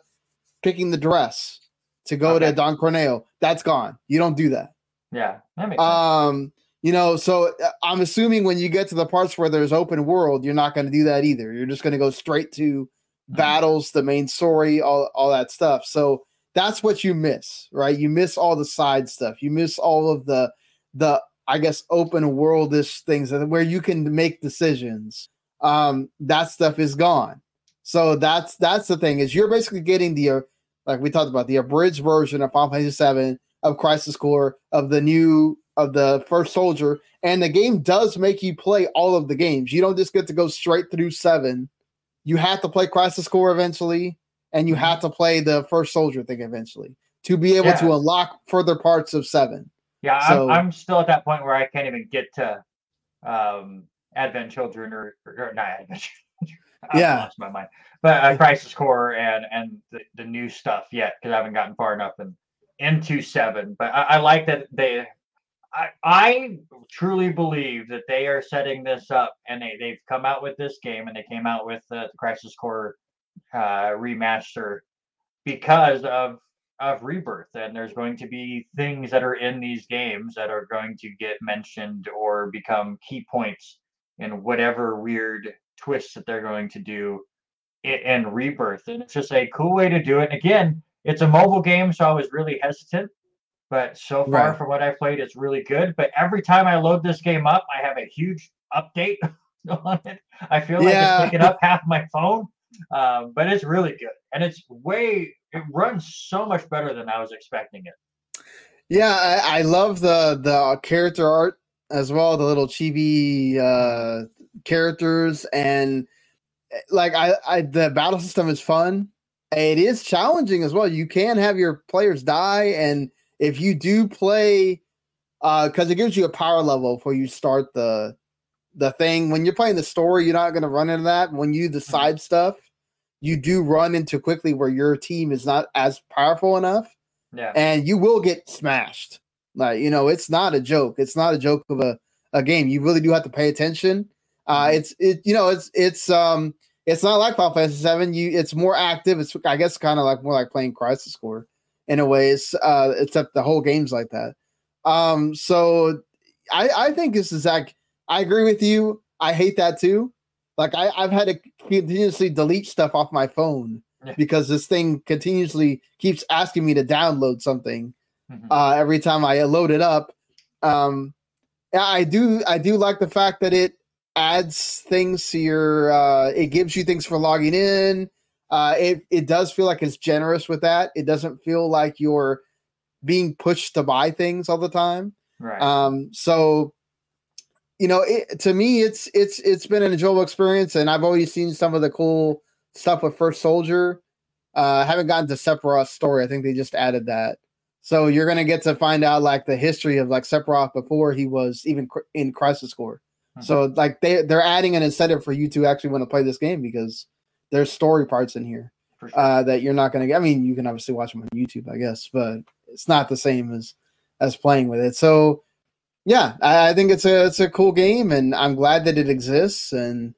picking the dress to go okay. to Don Corneo, that's gone. You don't do that. Yeah, that um, you know, so uh, I'm assuming when you get to the parts where there's open world, you're not going to do that either. You're just going to go straight to mm-hmm. battles, the main story, all all that stuff. So that's what you miss, right? You miss all the side stuff. You miss all of the the I guess open worldish things where you can make decisions. Um, that stuff is gone. So that's that's the thing is you're basically getting the uh, like we talked about the abridged version of Final Fantasy VII of Crisis Core of the new of the first soldier, and the game does make you play all of the games. You don't just get to go straight through seven. You have to play Crisis Core eventually, and you mm-hmm. have to play the first soldier thing eventually to be able yeah. to unlock further parts of seven. Yeah, so, I'm, I'm still at that point where I can't even get to um, Advent Children or, or, not Advent Children. Yeah, lost my mind. But uh, Crisis Core and and the, the new stuff yet because I haven't gotten far enough in, into seven. But I, I like that they. I, I truly believe that they are setting this up, and they they've come out with this game, and they came out with the, the Crisis Core uh, remaster because of of rebirth and there's going to be things that are in these games that are going to get mentioned or become key points in whatever weird twists that they're going to do and rebirth and it's just a cool way to do it and again it's a mobile game so i was really hesitant but so far right. from what i played it's really good but every time i load this game up i have a huge update on it i feel like yeah. it's taking up half my phone um, but it's really good and it's way it runs so much better than I was expecting it. Yeah, I, I love the the character art as well, the little chibi uh, characters, and like I, I the battle system is fun. It is challenging as well. You can have your players die, and if you do play, because uh, it gives you a power level before you start the the thing. When you're playing the story, you're not going to run into that. When you the mm-hmm. side stuff, you do run into quickly where your team is not as powerful enough. Yeah. And you will get smashed. Like, you know, it's not a joke. It's not a joke of a, a game. You really do have to pay attention. Uh mm-hmm. it's it you know, it's it's um it's not like Final Fantasy 7. You it's more active. It's I guess kind of like more like playing Crisis Core in a way. It's, uh except the whole game's like that. Um so I I think this is like I agree with you. I hate that too. Like I, I've had to continuously delete stuff off my phone because this thing continuously keeps asking me to download something mm-hmm. uh, every time I load it up. Um, I do I do like the fact that it adds things to your uh, it gives you things for logging in. Uh, it it does feel like it's generous with that. It doesn't feel like you're being pushed to buy things all the time. Right. Um, so you know, it, to me, it's it's it's been an enjoyable experience, and I've already seen some of the cool stuff with First Soldier. Uh, I haven't gotten to Sephiroth's story. I think they just added that, so you're gonna get to find out like the history of like Sephiroth before he was even in Crisis Core, Mm-hmm. So like they they're adding an incentive for you to actually want to play this game because there's story parts in here sure. uh, that you're not going to get. I mean, you can obviously watch them on YouTube, I guess, but it's not the same as as playing with it. So yeah, I, I think it's a it's a cool game, and I'm glad that it exists. And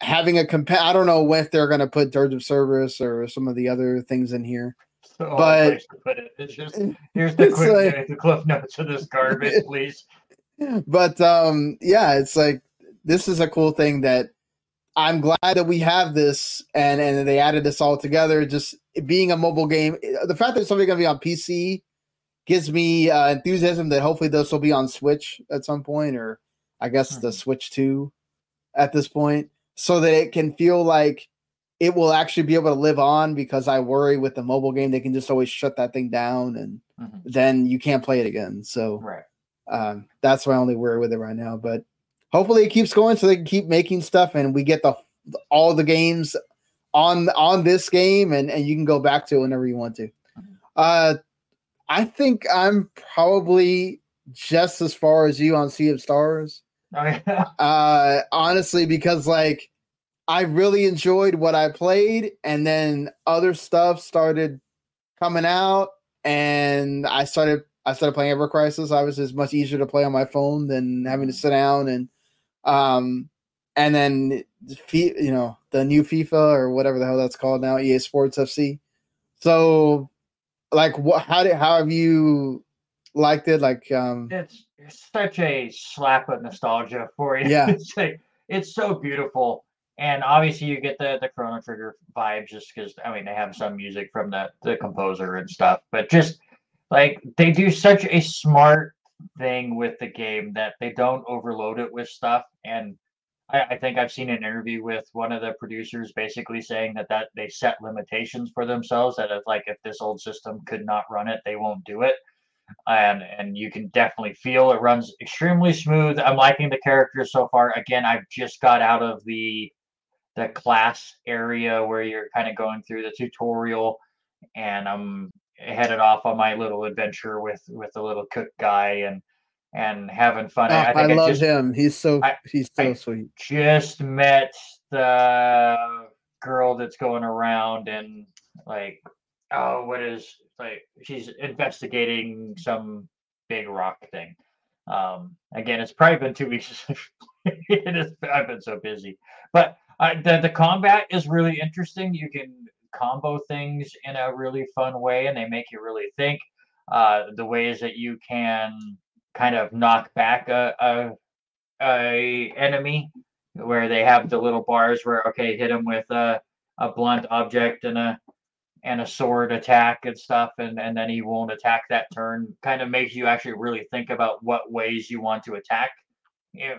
having a comp, I don't know if they're going to put Dirge of Cerberus or some of the other things in here. So but put it. It's just here's the quick like, the cliff notes of this garbage, please. But um, yeah, it's like this is a cool thing that I'm glad that we have this and and they added this all together. Just being a mobile game, the fact that it's something going to be on PC gives me uh, enthusiasm that hopefully this will be on Switch at some point, or I guess mm-hmm. the Switch Two at this point, so that it can feel like it will actually be able to live on. Because I worry with the mobile game, they can just always shut that thing down, and mm-hmm. then you can't play it again. So right. um, that's my only worry with it right now. But hopefully, it keeps going so they can keep making stuff, and we get the all the games on on this game, and and you can go back to it whenever you want to. Mm-hmm. Uh, I think I'm probably just as far as you on Sea of Stars. Oh, yeah. uh, honestly, because like I really enjoyed what I played, and then other stuff started coming out, and I started I started playing Ever Crisis. I was just much easier to play on my phone than having to sit down and um and then you know the new FIFA or whatever the hell that's called now, EA Sports FC. So like what how did how have you liked it like um it's, it's such a slap of nostalgia for you yeah it's like it's so beautiful and obviously you get the the chrono trigger vibes just because i mean they have some music from the the composer and stuff but just like they do such a smart thing with the game that they don't overload it with stuff and I, I, think I've seen an interview with one of the producers basically saying that that they set limitations for themselves that if like if this old system could not run it, they won't do it. And and you can definitely feel it runs extremely smooth. I'm liking the characters so far. Again, I've just got out of the the class area where you're kind of going through the tutorial and I'm headed off on my little adventure with with the little cook guy and and having fun. Oh, I, I, I love just, him. He's so I, he's so sweet. Just met the girl that's going around and like oh what is like she's investigating some big rock thing. Um again it's probably been two weeks it is I've been so busy. But uh, the the combat is really interesting. You can combo things in a really fun way and they make you really think. Uh, the ways that you can kind of knock back a, a, a enemy where they have the little bars where okay hit them with a, a blunt object and a and a sword attack and stuff and and then he won't attack that turn kind of makes you actually really think about what ways you want to attack you know,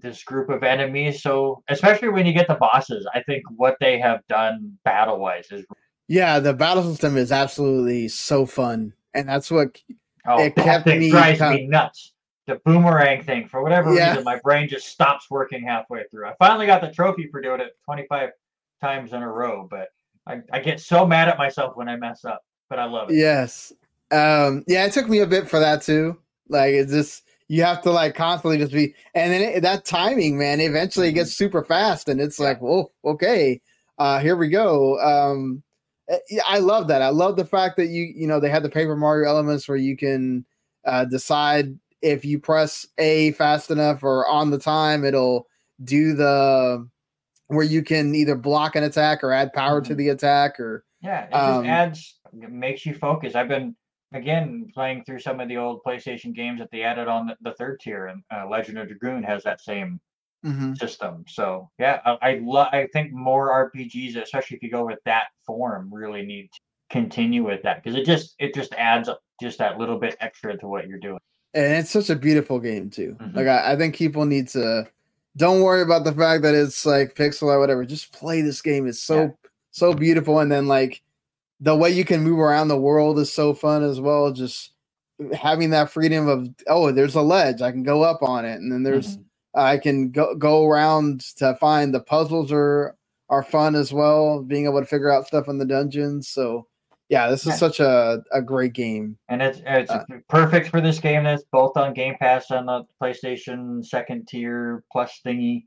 this group of enemies so especially when you get the bosses i think what they have done battle wise is yeah the battle system is absolutely so fun and that's what Oh, it that thing me drives come... me nuts. The boomerang thing, for whatever yeah. reason, my brain just stops working halfway through. I finally got the trophy for doing it 25 times in a row, but I, I get so mad at myself when I mess up, but I love it. Yes. Um, yeah, it took me a bit for that too. Like, it's just, you have to like constantly just be, and then it, that timing, man, eventually it gets mm-hmm. super fast and it's like, well, okay, uh, here we go. Um, Eh, I love that. I love the fact that you you know they had the Paper Mario elements where you can uh, decide if you press A fast enough or on the time, it'll do the where you can either block an attack or add power mm-hmm. to the attack or yeah, it um, just adds makes you focus. I've been again playing through some of the old PlayStation games that they added on the, the third tier, and uh, Legend of Dragoon has that same mm-hmm. system. So yeah, I I, lo- I think more RPGs, especially if you go with that form, really need to continue with that because it just it just adds just that little bit extra to what you're doing. And it's such a beautiful game too. Mm-hmm. Like I, I think people need to don't worry about the fact that it's like pixel or whatever. Just play this game. It's so yeah. so beautiful, and then like the way you can move around the world is so fun as well. Just having that freedom of oh, there's a ledge, I can go up on it, and then there's mm-hmm. I can go go around to find the puzzles are are fun as well. Being able to figure out stuff in the dungeons. So yeah, this is yeah. such a, a great game. And it's it's uh, perfect for this game that's both on Game Pass on the PlayStation second tier plus thingy.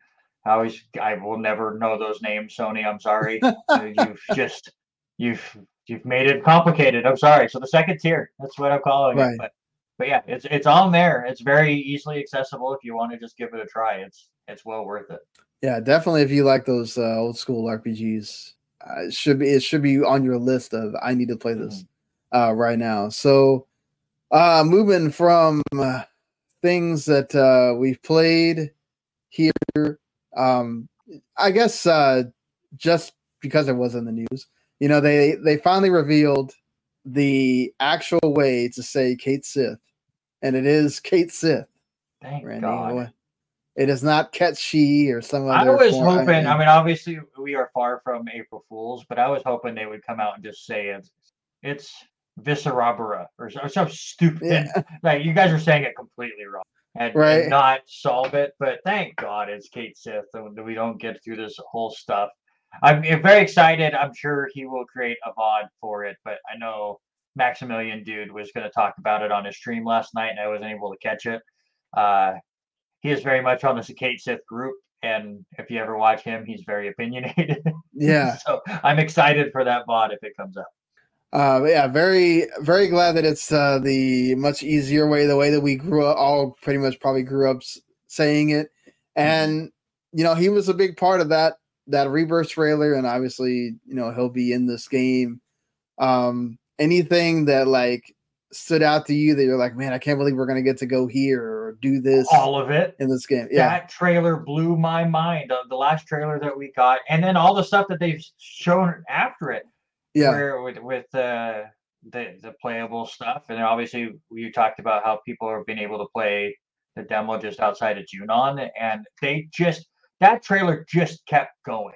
I always I will never know those names, Sony. I'm sorry. you've just you've you've made it complicated. I'm sorry. So the second tier, that's what I'm calling right. it. But but yeah, it's it's on there. It's very easily accessible if you want to just give it a try. It's it's well worth it. Yeah, definitely. If you like those uh, old school RPGs, uh, it should be it should be on your list of I need to play this mm-hmm. uh, right now. So, uh, moving from uh, things that uh, we've played here, um, I guess uh, just because it was in the news, you know, they they finally revealed the actual way to say Cait Sith, and it is Cait Sith. Thank Randy. God. It is not Ketchi or some other. I was form. hoping. I mean, I mean, obviously, we are far from April Fools, but I was hoping they would come out and just say it. It's Viscerabra or, or some stupid. Yeah. Like you guys are saying it completely wrong. And, right. and, not solve it. But thank God it's Cait Sith, and we don't get through this whole stuff. I'm very excited. I'm sure he will create a VOD for it, but I know Maximilian Dood was going to talk about it on his stream last night, and I wasn't able to catch it. Uh, he is very much on the Cicade Sith group, and if you ever watch him, he's very opinionated. Yeah. so I'm excited for that VOD if it comes out. Uh, yeah, very, very glad that it's uh, the much easier way, the way that we grew up, all pretty much probably grew up saying it, mm-hmm. and mm-hmm. you know he was a big part of that that rebirth trailer, and obviously you know he'll be in this game. Um, anything that like stood out to you that you're like, man, I can't believe we're gonna get to go here or do this. All of it in this game. Yeah, that trailer blew my mind. Uh, the last trailer that we got, and then all the stuff that they've shown after it. Yeah, where, with with uh, the the playable stuff, and then obviously you talked about how people are being able to play the demo just outside of Junon, and they just that trailer just kept going.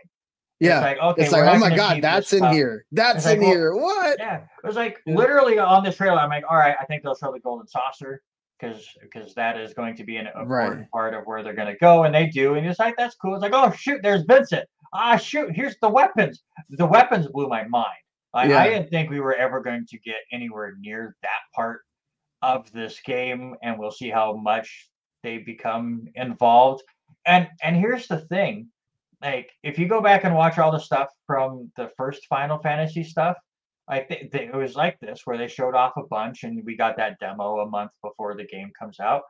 Yeah. It's like, okay, it's like, oh my God, that's in stuff. here. That's in like, here. Well, what? Yeah. It was like literally on this trailer, I'm like, all right, I think they'll show the golden saucer because because that is going to be an important right. part of where they're going to go. And they do. And it's like, that's cool. It's like, oh, shoot, there's Vincent. Ah, shoot, here's the weapons. The weapons blew my mind. Like, yeah. I didn't think we were ever going to get anywhere near that part of this game. And we'll see how much they become involved. And and here's the thing like if you go back and watch all the stuff from the first Final Fantasy stuff, I think it was like this where they showed off a bunch and we got that demo a month before the game comes out.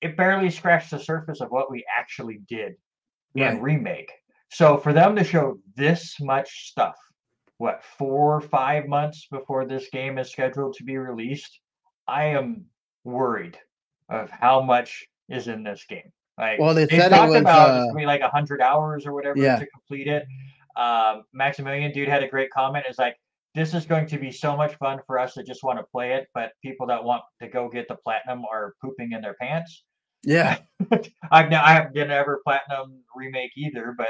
It barely scratched the surface of what we actually did right. in remake. So for them to show this much stuff, what four or five months before this game is scheduled to be released, I am worried of how much is in this game. Like, well, they, they said talked it was, about uh, it's gonna be like hundred hours or whatever yeah. to complete it. Um, Maximilian Dood had a great comment. Is like this is going to be so much fun for us that just want to play it, but people that want to go get the platinum are pooping in their pants. Yeah, I've now I haven't done ever platinum remake either, but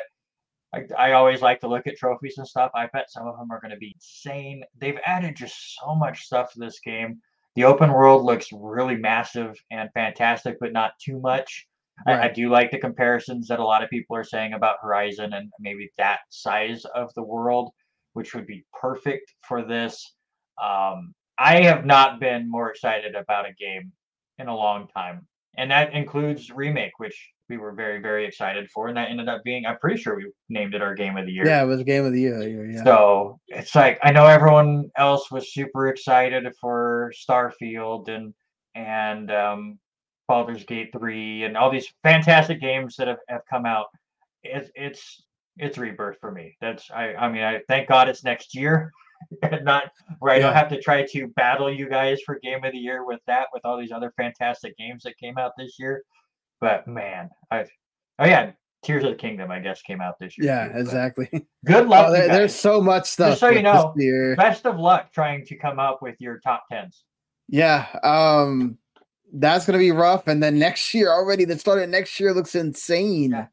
I, I always like to look at trophies and stuff. I bet some of them are going to be insane. They've added just so much stuff to this game. The open world looks really massive and fantastic, but not too much. Right. I, I, do like the comparisons that a lot of people are saying about Horizon and maybe that size of the world, which would be perfect for this. Um, I have not been more excited about a game in a long time, and that includes remake, which we were very very excited for, and that ended up being I'm pretty sure we named it our game of the year. Yeah, it was game of the year. Yeah. So it's like I know everyone else was super excited for Starfield and and um, Baldur's Gate 3 and all these fantastic games that have, have come out. It's it's it's rebirth for me. That's I I mean I thank God it's next year. not where I yeah. don't have to try to battle you guys for game of the year with that with all these other fantastic games that came out this year. But man, I oh yeah, Tears of the Kingdom, I guess, came out this year. Yeah, too, exactly. Good luck. Oh, there, there's so much stuff. Just so you know, best of luck trying to come up with your top tens. Yeah. Um that's gonna be rough. And then next year already, the start of next year looks insane. Yeah.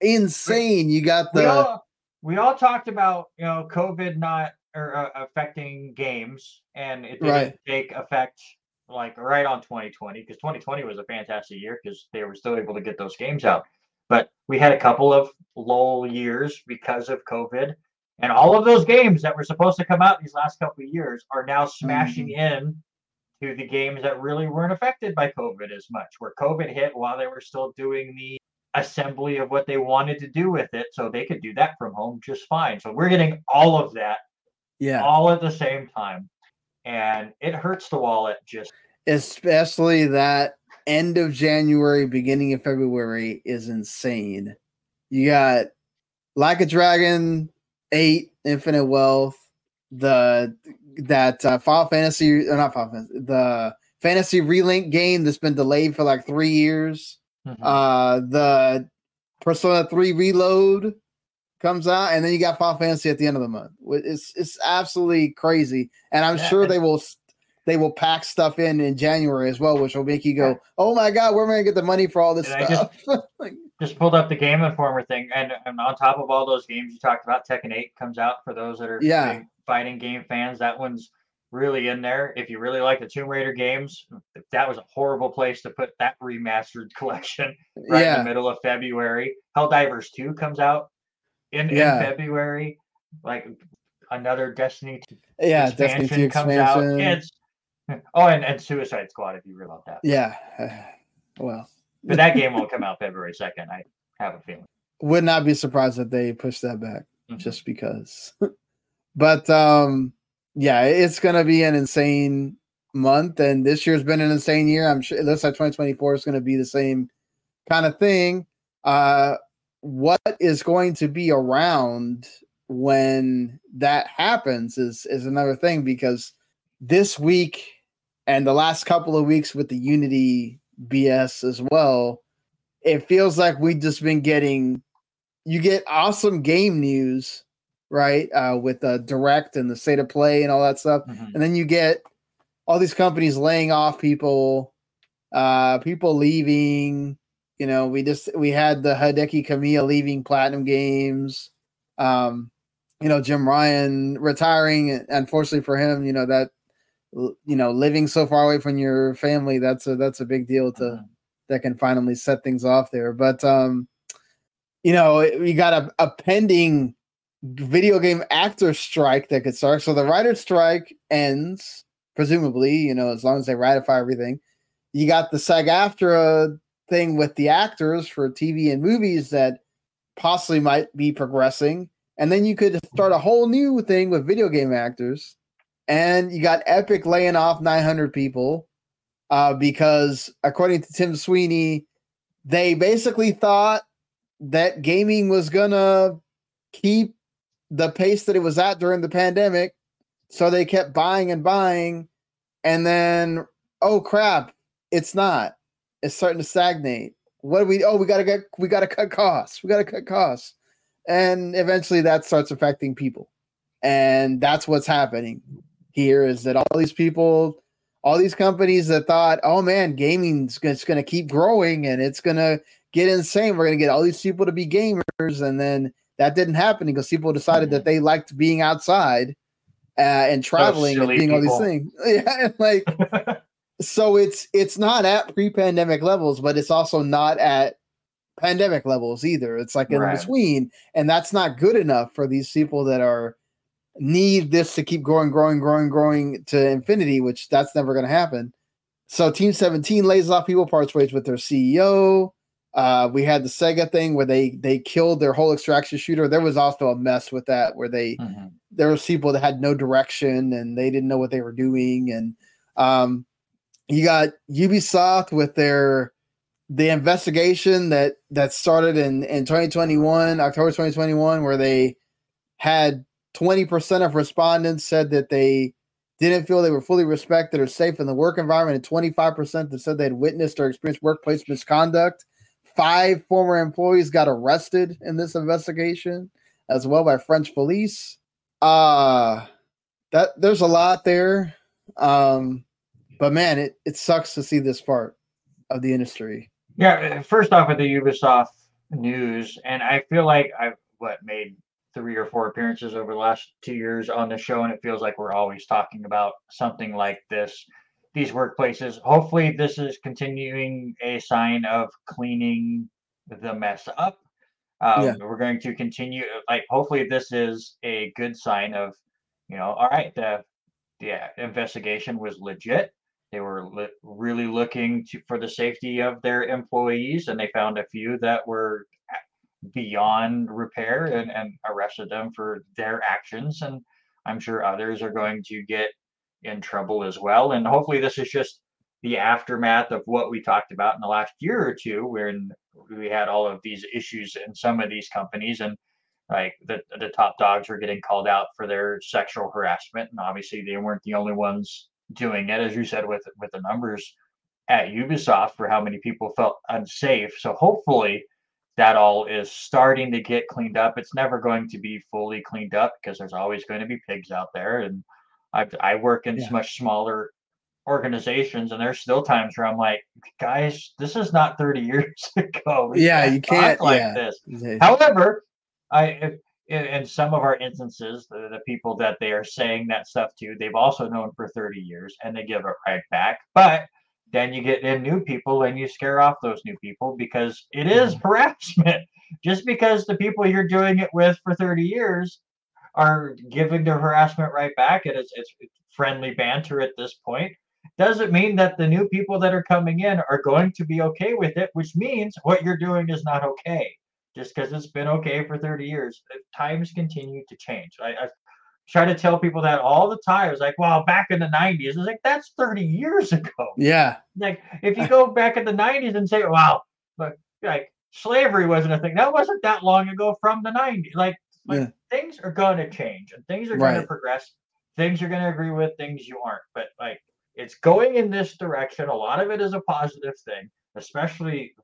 Insane. You got the we all, we all, talked about you know COVID not or uh, affecting games, and it didn't right. take effect like right on 2020 because 2020 was a fantastic year because they were still able to get those games out. But we had a couple of lull years because of COVID, And all of those games that were supposed to come out these last couple of years are now smashing mm-hmm. in to the games that really weren't affected by COVID as much, where COVID hit while they were still doing the assembly of what they wanted to do with it. So they could do that from home just fine. So we're getting all of that yeah all at the same time and it hurts the wallet just especially that end of january beginning of february is insane you got like a dragon 8 infinite wealth the that uh, Final Fantasy or not Final Fantasy, the Fantasy Relink game that's been delayed for like three years. Mm-hmm. Uh, the Persona 3 Reload comes out, and then you got Final Fantasy at the end of the month. It's it's absolutely crazy, and I'm yeah. sure they will they will pack stuff in in January as well, which will make you go, "Oh my god, where am I going to get the money for all this and stuff?" Just, like, just, pulled up the Game Informer thing, and, and on top of all those games you talked about, Tekken 8 comes out for those that are yeah fighting game fans. That one's really in there. If you really like the Tomb Raider games, that was a horrible place to put that remastered collection right yeah. in the middle of February. Helldivers 2 comes out in, yeah. in February. Like another Destiny yeah, expansion Destiny comes expansion. out. It's, oh, and, and Suicide Squad if you really love that. Yeah. well. but that game won't come out February 2nd. I have a feeling. Would not be surprised if they push that back mm-hmm. just because. but um yeah, it's gonna be an insane month, and this year's been an insane year. I'm sure it looks like 2024 is gonna be the same kind of thing. Uh what is going to be around when that happens is is another thing because this week and the last couple of weeks with the unity bs as well it feels like we've just been getting you get awesome game news right uh with the direct and the state of play and all that stuff mm-hmm. and then you get all these companies laying off people uh people leaving you know, we just we had the Hideki Kamiya leaving Platinum Games. Um, you know, Jim Ryan retiring. Unfortunately for him, you know that you know living so far away from your family that's a that's a big deal to mm-hmm. that can finally set things off there. But um, you know, we got a, a pending video game actor strike that could start. So the writer strike ends, presumably, you know, as long as they ratify everything. You got the SAG AFTRA thing with the actors for TV and movies that possibly might be progressing. And then you could start a whole new thing with video game actors. And you got Epic laying off 900 people uh, because, according to Tim Sweeney, they basically thought that gaming was going to keep the pace that it was at during the pandemic. So they kept buying and buying. And then, oh crap, it's not It's starting to stagnate. What do we? Oh, we gotta get. We gotta cut costs. We gotta cut costs, and eventually that starts affecting people, and that's what's happening here. Is that all these people, all these companies that thought, oh man, gaming's just gonna keep growing and it's gonna get insane. We're gonna get all these people to be gamers, and then that didn't happen because people decided that they liked being outside uh, and traveling and doing all these things. Yeah, like so it's it's not at pre-pandemic levels, but it's also not at pandemic levels either. It's like in right. between, and that's not good enough for these people that are need this to keep growing, growing, growing, growing to infinity, which that's never going to happen. So Team 17 lays off people, parts ways with their CEO. Uh, we had the Sega thing where they they killed their whole extraction shooter. There was also a mess with that where they mm-hmm. there was people that had no direction and they didn't know what they were doing and um, you got Ubisoft with their the investigation that that started in in 2021 October 2021 where they had 20% of respondents said that they didn't feel they were fully respected or safe in the work environment and 25% that said they had witnessed or experienced workplace misconduct five former employees got arrested in this investigation as well by french police uh that there's a lot there um but man, it, it sucks to see this part of the industry. Yeah, first off with the Ubisoft news, and I feel like I've what made three or four appearances over the last two years on the show, and it feels like we're always talking about something like this. These workplaces. Hopefully, this is continuing a sign of cleaning the mess up. Um, yeah. We're going to continue. Like, hopefully, this is a good sign of, you know, all right, the the investigation was legit. They were li- really looking to, for the safety of their employees, and they found a few that were beyond repair and, and arrested them for their actions. And I'm sure others are going to get in trouble as well. And hopefully, this is just the aftermath of what we talked about in the last year or two, when we had all of these issues in some of these companies, and like the the top dogs were getting called out for their sexual harassment, and obviously they weren't the only ones doing it, as you said with with the numbers at Ubisoft for how many people felt unsafe. So hopefully that all is starting to get cleaned up. It's never going to be fully cleaned up because there's always going to be pigs out there, and I I work in yeah. much smaller organizations and there's still times where I'm like, guys, this is not 30 years ago. We yeah, you can't like yeah. this. However, I in, in some of our instances, the, the people that they are saying that stuff to, they've also known for 30 years and they give it right back. But then you get in new people and you scare off those new people because it is mm-hmm. harassment. Just because the people you're doing it with for 30 years are giving the harassment right back and it's, it's friendly banter at this point doesn't mean that the new people that are coming in are going to be okay with it, which means what you're doing is not okay. Just because it's been okay for 30 years, uh, times continue to change. I, I try to tell people that all the time. It's like, well, back in the 90s, it's like that's 30 years ago. Yeah. Like if you go back in the 90s and say, wow, but like slavery wasn't a thing. That wasn't that long ago from the 90s. Like, like yeah. Things are going to change and things are going right. to progress. Things you're going to agree with, things you aren't. But like it's going in this direction. A lot of it is a positive thing, especially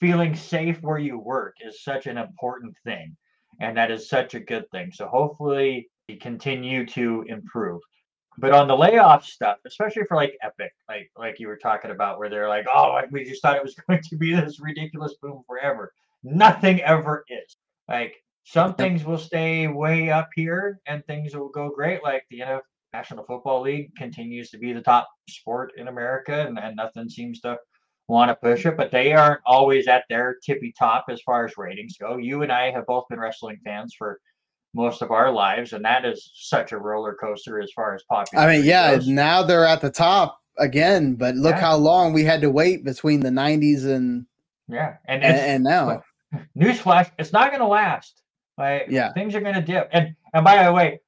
feeling safe where you work is such an important thing. And that is such a good thing. So hopefully we continue to improve. But on the layoff stuff, especially for like Epic, like like you were talking about, where they're like, oh, we just thought it was going to be this ridiculous boom forever. Nothing ever is. Like some things will stay way up here and things will go great, like the NFL National Football League continues to be the top sport in America, and, and nothing seems to want to push it, but they aren't always at their tippy top as far as ratings go. You and I have both been wrestling fans for most of our lives, and that is such a roller coaster as far as popularity. I mean, yeah, goes. now they're at the top again, but look yeah. how long we had to wait between the '90s and yeah, and and, and now. Newsflash: It's not going to last. Like, yeah, things are going to dip. And and by the way,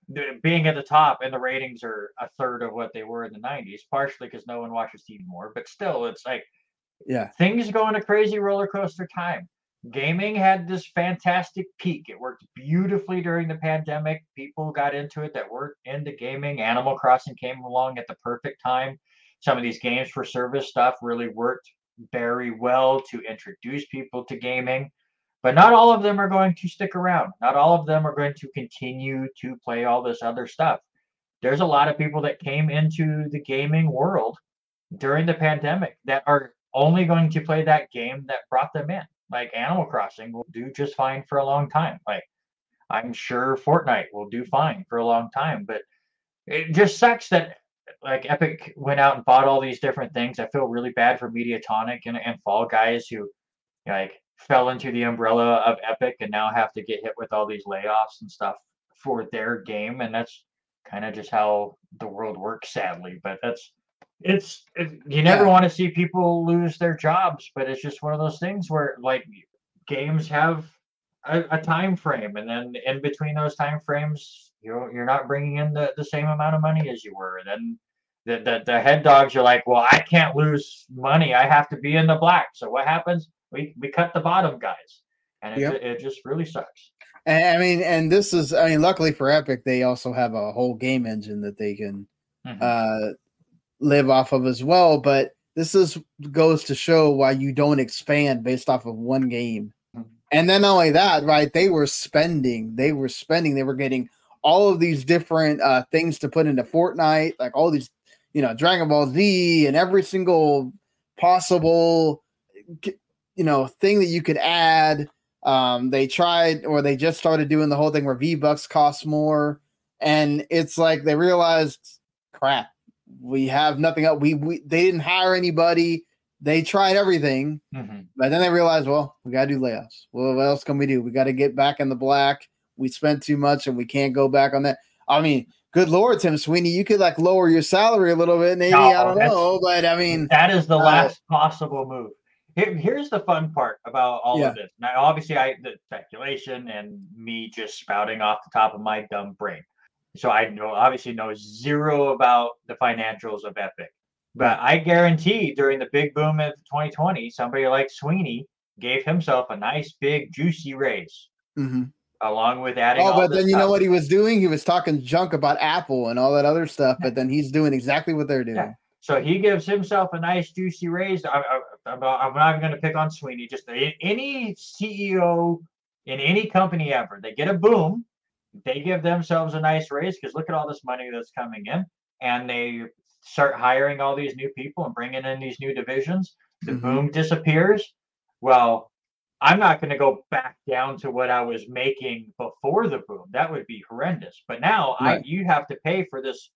being at the top and the ratings are a third of what they were in the 90s, partially because no one watches TV more, but still, it's like, yeah, things go in a crazy roller coaster time. Gaming had this fantastic peak. It worked beautifully during the pandemic. People got into it that weren't into gaming. Animal Crossing came along at the perfect time. Some of these games for service stuff really worked very well to introduce people to gaming. But not all of them are going to stick around. Not all of them are going to continue to play all this other stuff. There's a lot of people that came into the gaming world during the pandemic that are only going to play that game that brought them in. Like Animal Crossing will do just fine for a long time. Like I'm sure Fortnite will do fine for a long time, but it just sucks that like Epic went out and bought all these different things. I feel really bad for Mediatonic and, and Fall Guys who like fell into the umbrella of Epic and now have to get hit with all these layoffs and stuff for their game. And that's kind of just how the world works, sadly. But that's it's it, you never yeah. want to see people lose their jobs, but it's just one of those things where like games have a, a time frame, and then in between those time frames, you're you're not bringing in the, the same amount of money as you were. Then the, the the head dogs are like, well, I can't lose money. I have to be in the black. So what happens? We we cut the bottom guys, and it, yep. it just really sucks. And I mean, and this is, I mean, luckily for Epic, they also have a whole game engine that they can mm-hmm. uh, live off of as well. But this is goes to show why you don't expand based off of one game. Mm-hmm. And then not only that, right? They were spending, they were spending, they were getting all of these different uh, things to put into Fortnite, like all these, you know, Dragon Ball Z and every single possible you know thing that you could add. Um, they tried or they just started doing the whole thing where V Bucks cost more, and it's like they realized, crap, we have nothing else. We, we they didn't hire anybody. they tried everything, mm-hmm. but then they realized, well, we got to do layoffs. Well, what else can we do? We got to get back in the black. We spent too much and we can't go back on that. I mean, good lord, Tim Sweeney, you could like lower your salary a little bit, maybe. No, I don't know, but I mean, that is the uh, last possible move. Here, here's the fun part about all yeah. of this. Now, obviously, I the speculation and me just spouting off the top of my dumb brain. So I know obviously know zero about the financials of Epic. But I guarantee during the big boom of 2020, somebody like Sweeney gave himself a nice big juicy raise. Mm-hmm. Along with adding. Oh, but then you stuff. know what he was doing? He was talking junk about Apple and all that other stuff. But then he's doing exactly what they're doing. Yeah. So he gives himself a nice juicy raise. I, am not even going to pick on Sweeney. Just any CEO in any company ever, they get a boom, they give themselves a nice raise because look at all this money that's coming in, and they start hiring all these new people and bringing in these new divisions, the mm-hmm. boom disappears. Well, I'm not going to go back down to what I was making before the boom. That would be horrendous. But now right. I you have to pay for this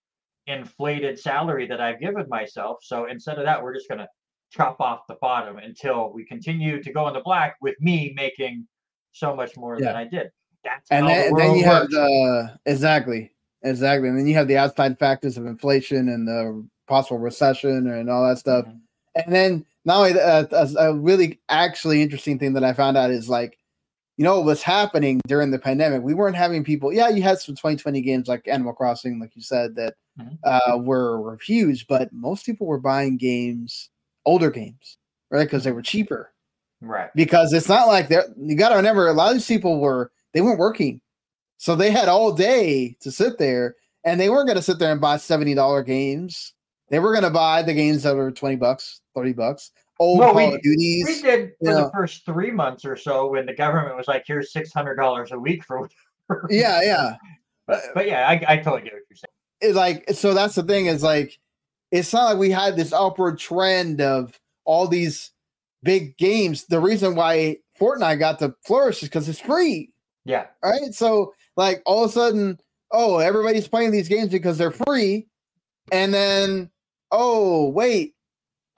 inflated salary that I've given myself. So instead of that, we're just going to chop off the bottom until we continue to go in the black with me making so much more yeah. than I did. That's and then, the then you works. have the exactly Exactly. And then you have the outside factors of inflation and the possible recession and all that stuff. Mm-hmm. And then now uh, a, a really actually interesting thing that I found out is like, you know, what's happening during the pandemic. We weren't having people. Yeah, you had some 2020 games like Animal Crossing, like you said, that mm-hmm. uh, were, were huge, but most people were buying games, older games, right? Because they were cheaper. Right. Because it's not like they're, you got to remember, a lot of these people were, they weren't working so they had all day to sit there, and they weren't going to sit there and buy seventy dollar games. They were going to buy the games that were twenty bucks, thirty bucks. Old well, Call we, of Duties. We did for know. the first three months or so when the government was like, "Here's six hundred dollars a week for." yeah, yeah. But, but yeah, I, I totally get what you're saying. It's like so. That's the thing. Is like, it's not like we had this upward trend of all these big games. The reason why Fortnite got to flourish is because it's free. Yeah. Right. So like all of a sudden, oh, everybody's playing these games because they're free, and then oh wait,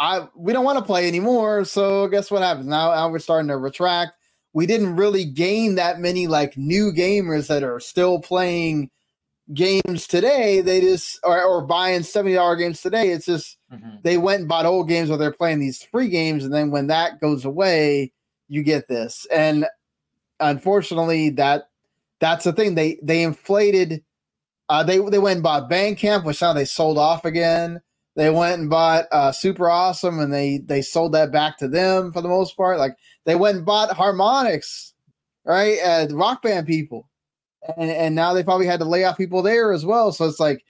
I we don't want to play anymore. So guess what happens now? Now we're starting to retract. We didn't really gain that many like new gamers that are still playing games today. They just or, or buying seventy dollar games today. It's just mm-hmm. they went and bought old games where they're playing these free games, and then when that goes away, you get this. And unfortunately, that that's the thing. They they inflated. Uh, they they went and bought Bandcamp, which now they sold off again. They went and bought uh, Super Awesome, and they they sold that back to them for the most part. Like they went and bought Harmonix, right? Uh, rock band people, and and now they probably had to lay off people there as well. So it's like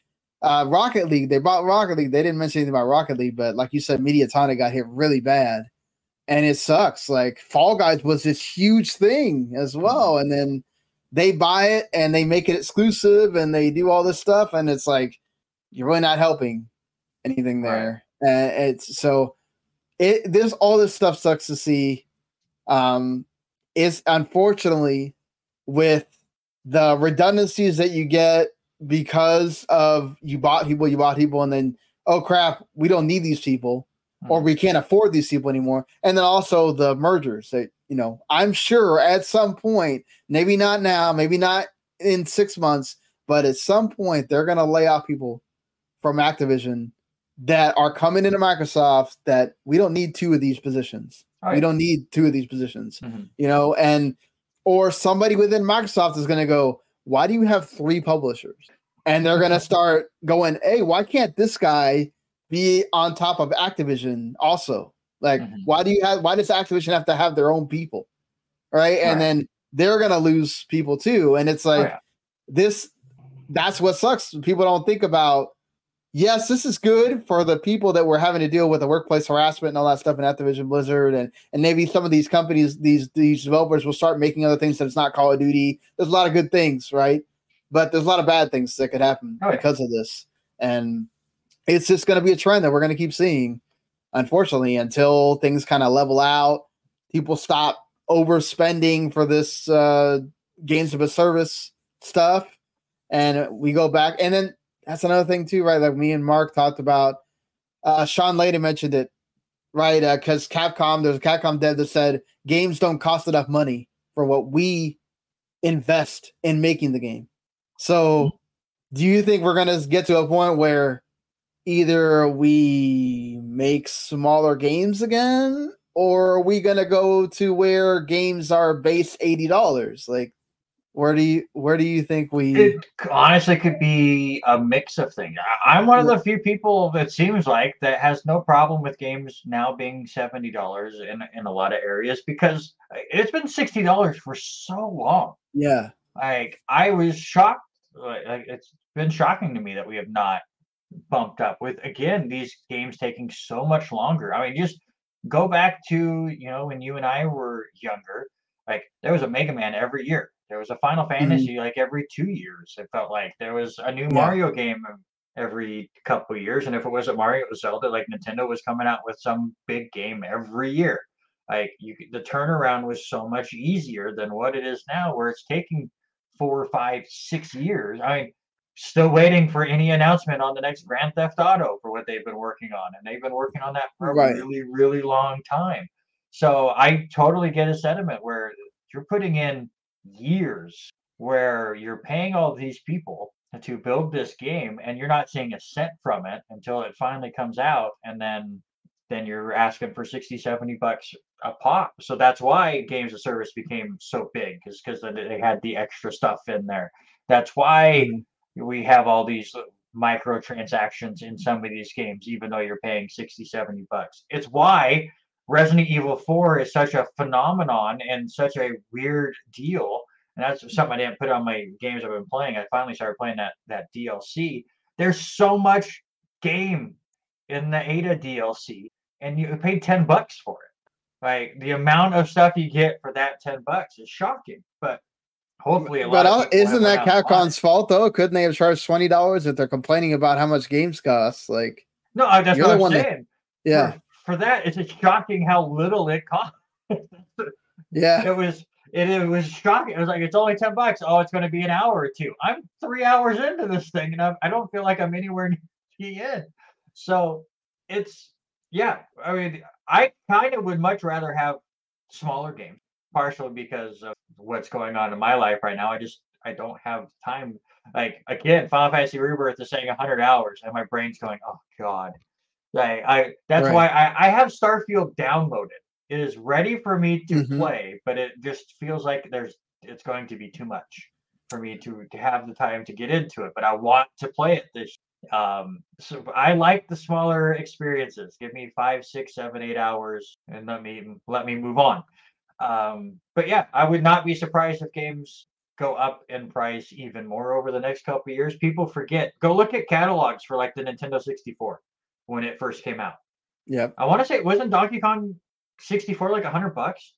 uh, Rocket League. They bought Rocket League. They didn't mention anything about Rocket League, but like you said, Mediatonic got hit really bad, and it sucks. Like Fall Guys was this huge thing as well, and then they buy it and they make it exclusive and they do all this stuff and it's like you're really not helping anything there right. and it's so it this all this stuff sucks to see um is unfortunately with the redundancies that you get because of you bought people you bought people and then oh crap we don't need these people or hmm. we can't afford these people anymore and then also the mergers that you know, I'm sure at some point, maybe not now, maybe not in six months, but at some point they're going to lay off people from Activision that are coming into Microsoft that we don't need two of these positions. Right. We don't need two of these positions, mm-hmm. you know, and or somebody within Microsoft is going to go, why do you have three publishers? And they're going to start going, hey, why can't this guy be on top of Activision also? Like, mm-hmm. why do you have? Why does Activision have to have their own people, right? And right. then they're gonna lose people too. And it's like oh, yeah. this. That's what sucks. People don't think about. Yes, this is good for the people that were having to deal with the workplace harassment and all that stuff in Activision Blizzard, and and maybe some of these companies, these these developers will start making other things that it's not Call of Duty. There's a lot of good things, right? But there's a lot of bad things that could happen oh, because of this, and it's just going to be a trend that we're going to keep seeing unfortunately, until things kind of level out, people stop overspending for this uh, games of a service stuff, and we go back. And then that's another thing too, right? Like me and Mark talked about. Uh, Shawn Layden mentioned it. right? Because uh, Capcom, there's a Capcom dev that said games don't cost enough money for what we invest in making the game. So, do you think we're gonna get to a point where either we make smaller games again, or are we gonna go to where games are base eighty dollars? Like, where do you where do you think we? It honestly could be a mix of things. I'm one of the few people that seems like that has no problem with games now being seventy dollars in in a lot of areas because it's been sixty dollars for so long. Yeah, like I was shocked. Like it's been shocking to me that we have not bumped up with again these games taking so much longer. I mean, just go back to you know when you and I were younger. Like there was a Mega Man every year there was a Final mm-hmm. Fantasy mm-hmm. like every two years. It felt like there was a new yeah. Mario game every couple years, and if it wasn't Mario, it was Zelda. Like Nintendo was coming out with some big game every year. Like you, the turnaround was so much easier than what it is now, where it's taking four, five, six years. I mean, still waiting for any announcement on the next Grand Theft Auto for what they've been working on, and they've been working on that for right. a really, really long time. So I totally get a sentiment where you're putting in years where you're paying all these people to build this game and you're not seeing a cent from it until it finally comes out and then then you're asking for 60 70 bucks a pop. So that's why games of service became so big is because they had the extra stuff in there. That's why mm-hmm. we have all these microtransactions in some of these games even though you're paying 60 70 bucks. It's why Resident Evil 4 is such a phenomenon and such a weird deal. And that's mm-hmm. something I didn't put on my games I've been playing. I finally started playing that that DLC. There's so much game in the Ada DLC, and you paid 10 bucks for it. Like the amount of stuff you get for that 10 bucks is shocking. But hopefully, a lot but isn't that Capcom's fault though? Couldn't they have charged twenty dollars if they're complaining about how much games cost? Like, no, that's what I'm saying. That, yeah, for that, it's just shocking how little it cost. yeah, it was. It, it was shocking. It was like it's only ten bucks. Oh, it's going to be an hour or two. I'm three hours into this thing, and I'm, I don't feel like I'm anywhere near the end. So it's yeah. I mean, I kind of would much rather have smaller games, partially because of what's going on in my life right now. I just I don't have time. Like again, Final Fantasy Rebirth is saying 100 hours, and my brain's going, oh god, Right. I that's right. why I, I have Starfield downloaded. It is ready for me to mm-hmm. play, but it just feels like there's it's going to be too much for me to to have the time to get into it. But I want to play it this um so i like the smaller experiences give me five six seven eight hours and let me let me move on um but yeah i would not be surprised if games go up in price even more over the next couple of years people forget go look at catalogs for like the nintendo 64 when it first came out. Yep. I want to say it wasn't Donkey Kong 64 like a hundred bucks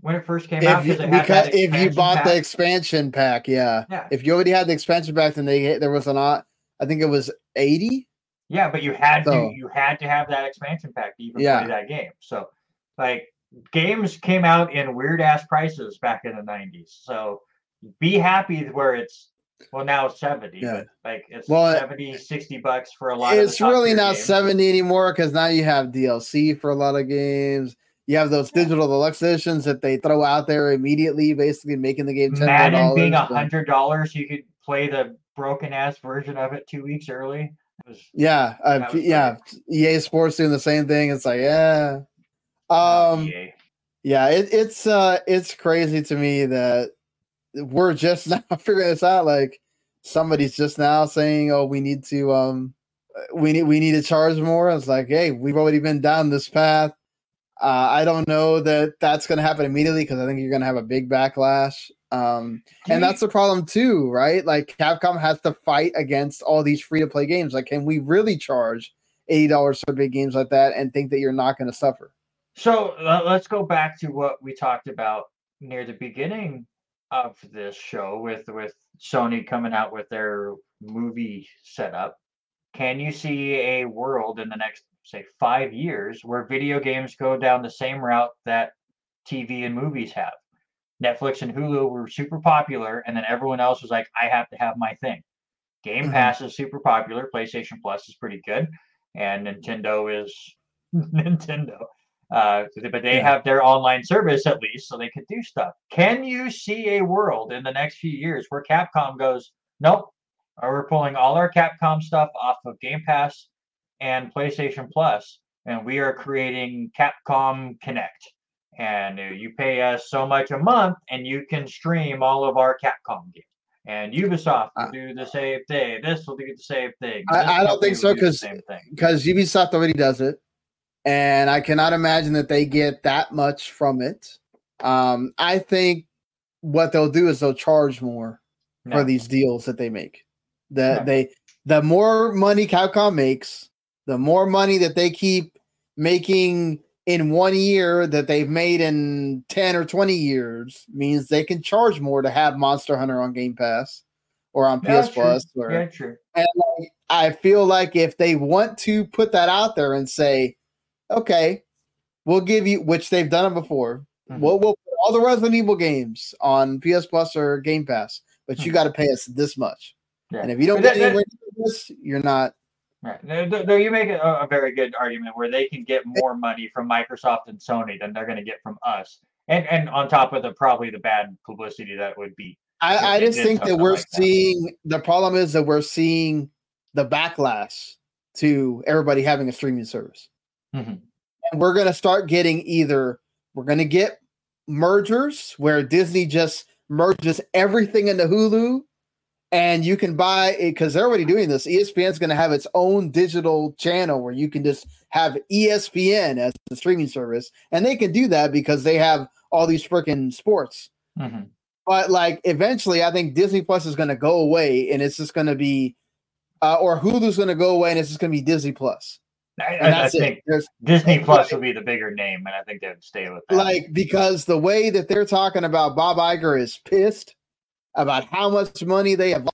when it first came if out. You, because if you bought pack. the expansion pack, yeah. yeah. If you already had the expansion pack, then they there was a lot. I think it was 80. Yeah, but you had so, to you had to have that expansion pack to even yeah. play that game. So like games came out in weird ass prices back in the 90s. So be happy where it's well, now it's 70, yeah. like it's well, 70, 60 bucks for a lot of It's really not games. 70 anymore because now you have DLC for a lot of games. You have those digital deluxe editions that they throw out there immediately, basically making the game $10. Madden being a hundred dollars, you could play the broken ass version of it two weeks early. Was, yeah, uh, yeah. EA Sports doing the same thing. It's like, yeah, um, yeah. It, it's uh, it's crazy to me that we're just now figuring this out. Like somebody's just now saying, "Oh, we need to um, we need we need to charge more." It's like, hey, we've already been down this path. Uh, I don't know that that's going to happen immediately because I think you're going to have a big backlash. Um, and that's the problem too, right? Like Capcom has to fight against all these free to play games. Like, can we really charge eighty dollars for big games like that and think that you're not going to suffer? So uh, let's go back to what we talked about near the beginning of this show with with Sony coming out with their movie setup, can you see a world in the next say 5 years where video games go down the same route that TV and movies have? Netflix and Hulu were super popular and then everyone else was like I have to have my thing. Game mm-hmm. Pass is super popular, PlayStation Plus is pretty good, and Nintendo is Nintendo. Uh, but they have their online service at least, so they could do stuff. Can you see a world in the next few years where Capcom goes, nope, we're pulling all our Capcom stuff off of Game Pass and PlayStation Plus, and we are creating Capcom Connect. And you pay us so much a month, and you can stream all of our Capcom games. And Ubisoft will uh, do the same thing. This will do the same thing. I, I don't think so because because Ubisoft already does it and I cannot imagine that they get that much from it. Um, I think what they'll do is they'll charge more no. for these deals that they make. That no. they the more money Capcom makes, the more money that they keep making in one year that they've made in 10 or 20 years means they can charge more to have Monster Hunter on Game Pass or on yeah, PS Plus. Or, yeah, true. And like, I feel like if they want to put that out there and say, okay, we'll give you, which they've done it before. Mm-hmm. We'll, we'll put all the Resident Evil games on PS Plus or Game Pass, but you mm-hmm. got to pay us this much. Yeah. And if you don't get anywhere this, you're not. Right. There, you make a, a, very good argument where they can get more money from Microsoft and Sony than they're going to get from us, and and on top of the probably the bad publicity that would be. I, I just think that we're like seeing that. the problem is that we're seeing the backlash to everybody having a streaming service. Mm-hmm. And we're going to start getting either we're going to get mergers where Disney just merges everything into Hulu and you can buy it because they're already doing this. ESPN's going to have its own digital channel where you can just have ESPN as the streaming service, and they can do that because they have all these freaking sports. Mm-hmm. But like eventually, I think Disney Plus is going to go away, and it's just going to be, uh, or Hulu's going to go away, and it's just going to be Disney Plus. I, I think Disney Plus will be the bigger name, and I think they would stay with that. Like because the way that they're talking about Bob Iger is pissed about how much money they have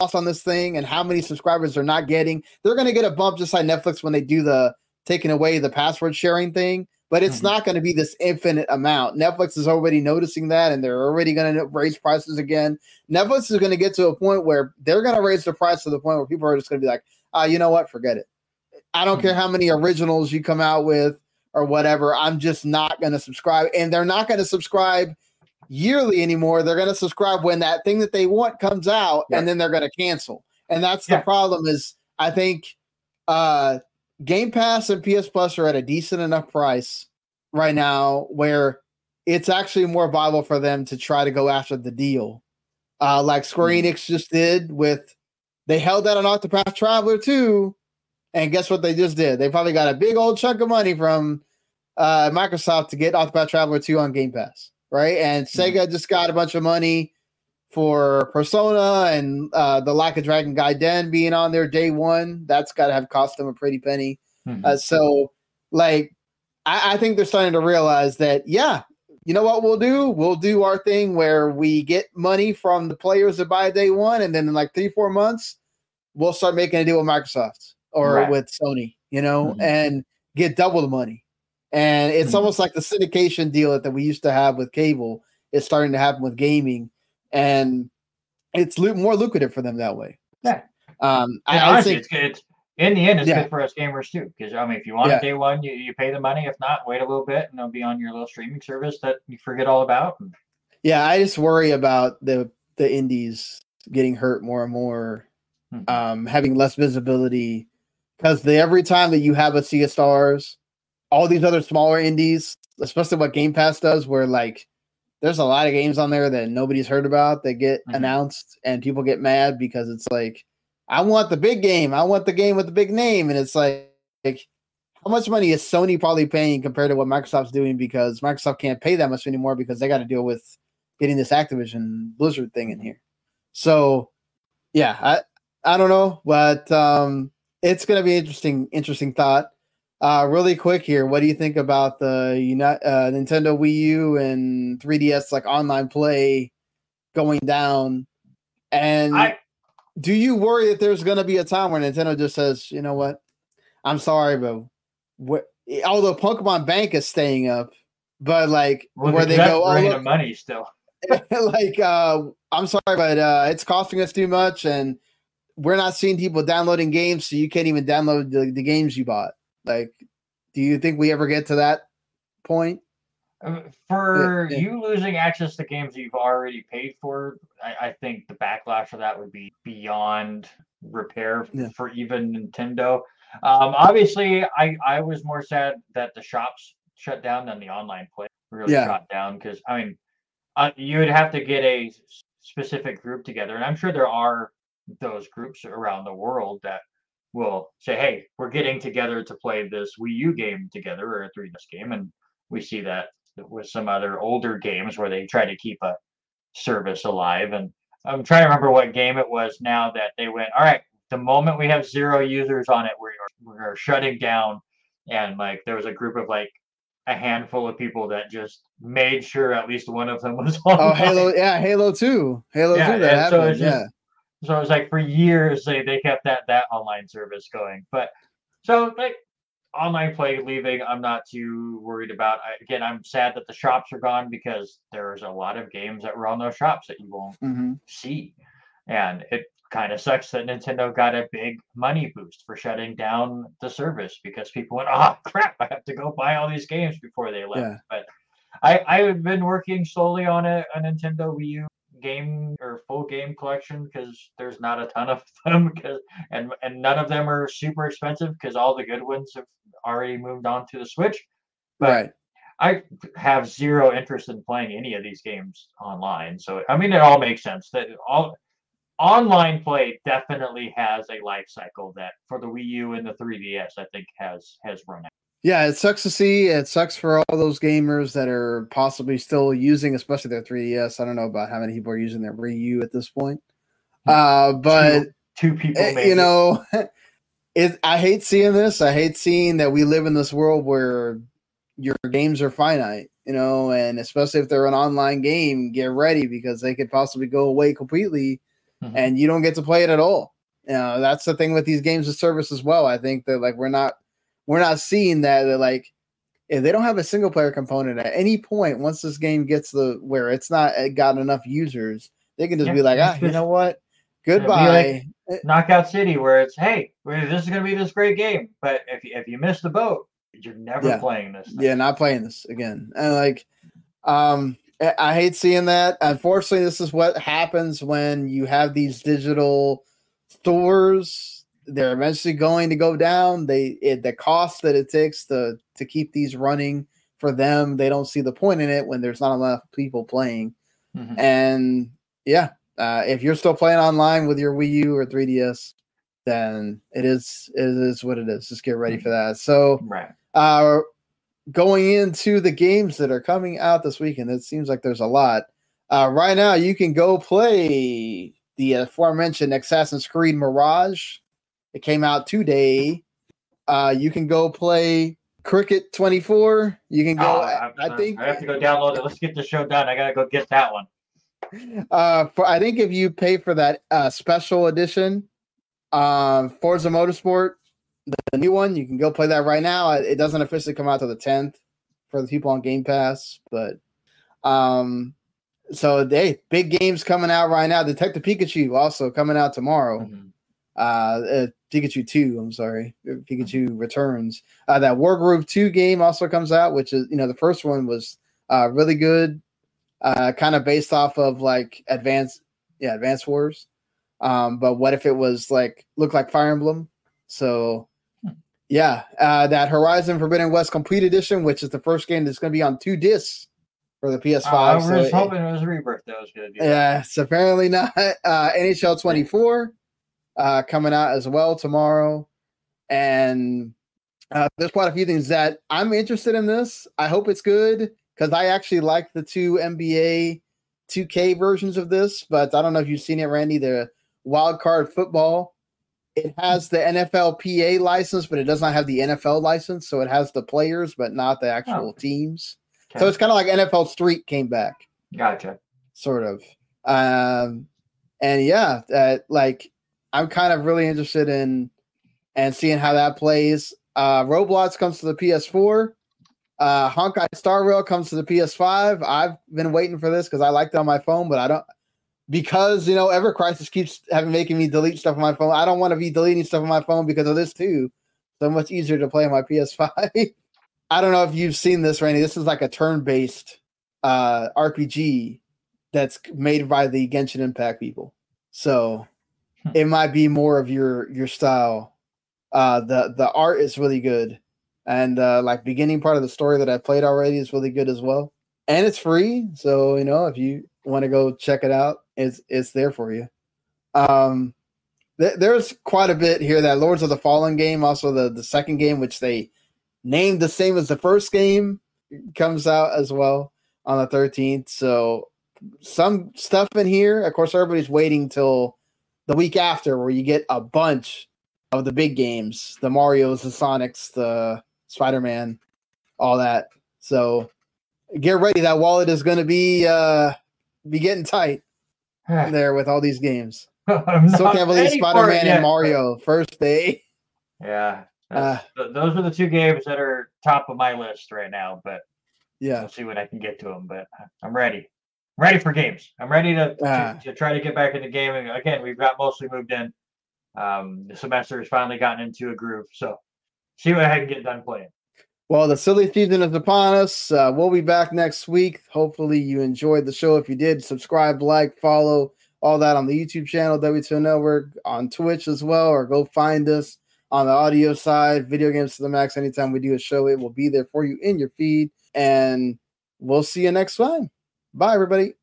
lost on this thing and how many subscribers they're not getting. They're going to get a bump just like Netflix when they do the taking away the password sharing thing, but it's mm-hmm. not going to be this infinite amount. Netflix is already noticing that and they're already going to raise prices again. Netflix is going to get to a point where they're going to raise the price to the point where people are just going to be like, ah, you know what? Forget it. I don't care how many originals you come out with or whatever. I'm just not going to subscribe. And they're not going to subscribe yearly anymore. They're going to subscribe when that thing that they want comes out yeah. and then they're going to cancel. And that's yeah. the problem is I think uh Game Pass and PS Plus are at a decent enough price right now where it's actually more viable for them to try to go after the deal. Uh like Square mm-hmm. Enix just did with they held that on Octopath Traveler 2 and guess what they just did? They probably got a big old chunk of money from uh, Microsoft to get Octopath Traveler 2 on Game Pass, right? And mm-hmm. Sega just got a bunch of money for Persona and uh, the lack of Dragon Gaiden being on there day one. That's got to have cost them a pretty penny. Mm-hmm. Uh, so, like, I, I think they're starting to realize that, yeah, you know what we'll do? We'll do our thing where we get money from the players that buy day one, and then in like three, four months, we'll start making a deal with Microsoft or right. with Sony, you know, mm-hmm. and get double the money. And it's mm-hmm. almost like the syndication deal that we used to have with cable is starting to happen with gaming, and it's more lucrative for them that way. Yeah. Um, I, honestly, think, it's, it's, in the end, it's yeah. good for us gamers too. Because I mean, if you want yeah. day one, you, you pay the money. If not, wait a little bit, and it'll be on your little streaming service that you forget all about. Yeah, I just worry about the the indies getting hurt more and more, mm-hmm. um, having less visibility because every time that you have a Sea of Stars, all these other smaller indies, especially what Game Pass does, where like there's a lot of games on there that nobody's heard about that get mm-hmm. announced and people get mad because it's like, I want the big game, I want the game with the big name, and it's like, like how much money is Sony probably paying compared to what Microsoft's doing because Microsoft can't pay that much anymore because they got to deal with getting this Activision Blizzard thing in here. So, yeah, I I don't know, but um it's going to be interesting. Interesting thought. Uh, really quick here, what do you think about the uh, Nintendo Wii U and 3DS like online play going down? And I, do you worry that there's going to be a time where Nintendo just says, you know what, I'm sorry, but what, although Pokemon Bank is staying up, but like well, where they go, oh, look, money still. like, uh, I'm sorry, but uh, it's costing us too much, and we're not seeing people downloading games, so you can't even download the, the games you bought. Like, Do you think we ever get to that point? Uh, for yeah, yeah. you losing access to games you've already paid for, I, I, think the backlash of that would be beyond repair yeah. for even Nintendo. Um, obviously, I, I was more sad that the shops shut down than the online play really shut down because I mean, uh, you would have to get a specific group together, and I'm sure there are those groups around the world that will say, "Hey, we're getting together to play this Wii U game together or a 3DS game," and we see that with some other older games where they try to keep a service alive. And I'm trying to remember what game it was now that they went, "All right, the moment we have zero users on it, we're we're shutting down." And like there was a group of like a handful of people that just made sure at least one of them was on. Oh, Halo, yeah, Halo Two, Halo yeah, Two. That happened. So yeah. So it was like for years they they kept that that online service going. But so like online play leaving, I'm not too worried about. I, again, I'm sad that the shops are gone because there's a lot of games that were on those shops that you won't mm-hmm. see, and it kind of sucks that Nintendo got a big money boost for shutting down the service because people went, oh crap, I have to go buy all these games before they left. Yeah. But I I've been working slowly on a, a Nintendo Wii U game or full game collection because there's not a ton of them because and and none of them are super expensive because all the good ones have already moved on to the Switch. But right. I have zero interest in playing any of these games online. So I mean, it all makes sense that all online play definitely has a life cycle that for the Wii U and the 3DS I think has has run out. Yeah, it sucks to see. It sucks for all those gamers that are possibly still using, especially their 3DS. I don't know about how many people are using their Wii U at this point. Uh, but two, two people, maybe. you know, it. I hate seeing this. I hate seeing that we live in this world where your games are finite. You know, and especially if they're an online game, get ready because they could possibly go away completely mm-hmm. and you don't get to play it at all. You know, that's the thing with these games of service as well. I think that like we're not we're not seeing that that like if they don't have a single player component at any point once this game gets the where it's not uh, got enough users, they can just yeah, be like, ah, you know what? Goodbye. Like Knockout City, where it's hey, this is gonna be this great game, but if you, if you miss the boat, you're never yeah. playing this. Thing. Yeah, not playing this again. And like, um, I hate seeing that. Unfortunately, this is what happens when you have these digital stores. They're eventually going to go down. They it, the cost that it takes to to keep these running for them, they don't see the point in it when there's not enough people playing. Mm-hmm. And yeah, uh, if you're still playing online with your Wii U or 3DS, then it is it is what it is. Just get ready for that. So, right. Uh, going into the games that are coming out this weekend, it seems like there's a lot. Uh, right now, you can go play the aforementioned Assassin's Creed Mirage. It came out today. Uh, you can go play Cricket 24. You can go. Oh, I, I, think I have to go download it. Let's get the show done. I gotta go get that one. Uh, for I think if you pay for that uh, special edition, um, Forza Motorsport, the new one. You can go play that right now. It doesn't officially come out till the 10th for the people on Game Pass, but um so they big games coming out right now. Detective Pikachu also coming out tomorrow. Mm-hmm. Uh, uh, Pikachu 2, I'm sorry. Pikachu Returns. Uh, that Wargroove 2 game also comes out, which is, you know, the first one was uh, really good, uh, kind of based off of like Advanced, yeah, Advanced Wars. Um, but what if it was like, looked like Fire Emblem? So yeah, uh, that Horizon Forbidden West Complete Edition, which is the first game that's going to be on two discs for the PS5. Uh, I was so hoping it, it was Rebirth that was going to be. Yeah, it's apparently not. Uh, NHL 24 uh, coming out as well tomorrow, and uh, there's quite a few things that I'm interested in. This, I hope it's good because I actually like the two NBA 2K versions of this, but I don't know if you've seen it, Randy. The Wild Card Football it has the NFLPA license, but it does not have the NFL license. So it has the players, but not the actual oh. teams. Okay. So it's kind of like NFL Street came back. Gotcha. Sort of. Um, and yeah, uh, like I'm kind of really interested in and seeing how that plays. Uh, Roblox comes to the PS4. Uh, Honkai Star Rail comes to the PS5. I've been waiting for this because I liked it on my phone, but I don't because you know Ever Crisis keeps having making me delete stuff on my phone. I don't want to be deleting stuff on my phone because of this too. So much easier to play on my PS5. I don't know if you've seen this, Randy. This is like a turn-based uh, RPG that's made by the Genshin Impact people. So. It might be more of your your style. Uh, the the art is really good, and uh, like beginning part of the story that I played already is really good as well. And it's free, so you know if you want to go check it out, it's it's there for you. Um, th- there's quite a bit here. That Lords of the Fallen game, also the the second game, which they named the same as the first game, comes out as well on the 13th. So some stuff in here. Of course, everybody's waiting till the week after, where you get a bunch of the big games, the Mario's, the Sonics, the Spider Man, all that. So get ready. That wallet is going to be uh be getting tight there with all these games. So can't believe Spider Man and Mario first day. Yeah, uh, those are the two games that are top of my list right now. But yeah, we'll see when I can get to them. But I'm ready. Ready for games. I'm ready to, uh, to, to, try to get back into gaming. Again, we've got mostly moved in. Um, the semester has finally gotten into a groove. So see what I can get done playing. Well, the silly season is upon us. Uh, we'll be back next week. Hopefully, you enjoyed the show. If you did, subscribe, like, follow, all that on the YouTube channel, W2M Network, on Twitch as well, or go find us on the audio side, Video Games to the Max. Anytime we do a show, it will be there for you in your feed. And we'll see you next time. Bye, everybody.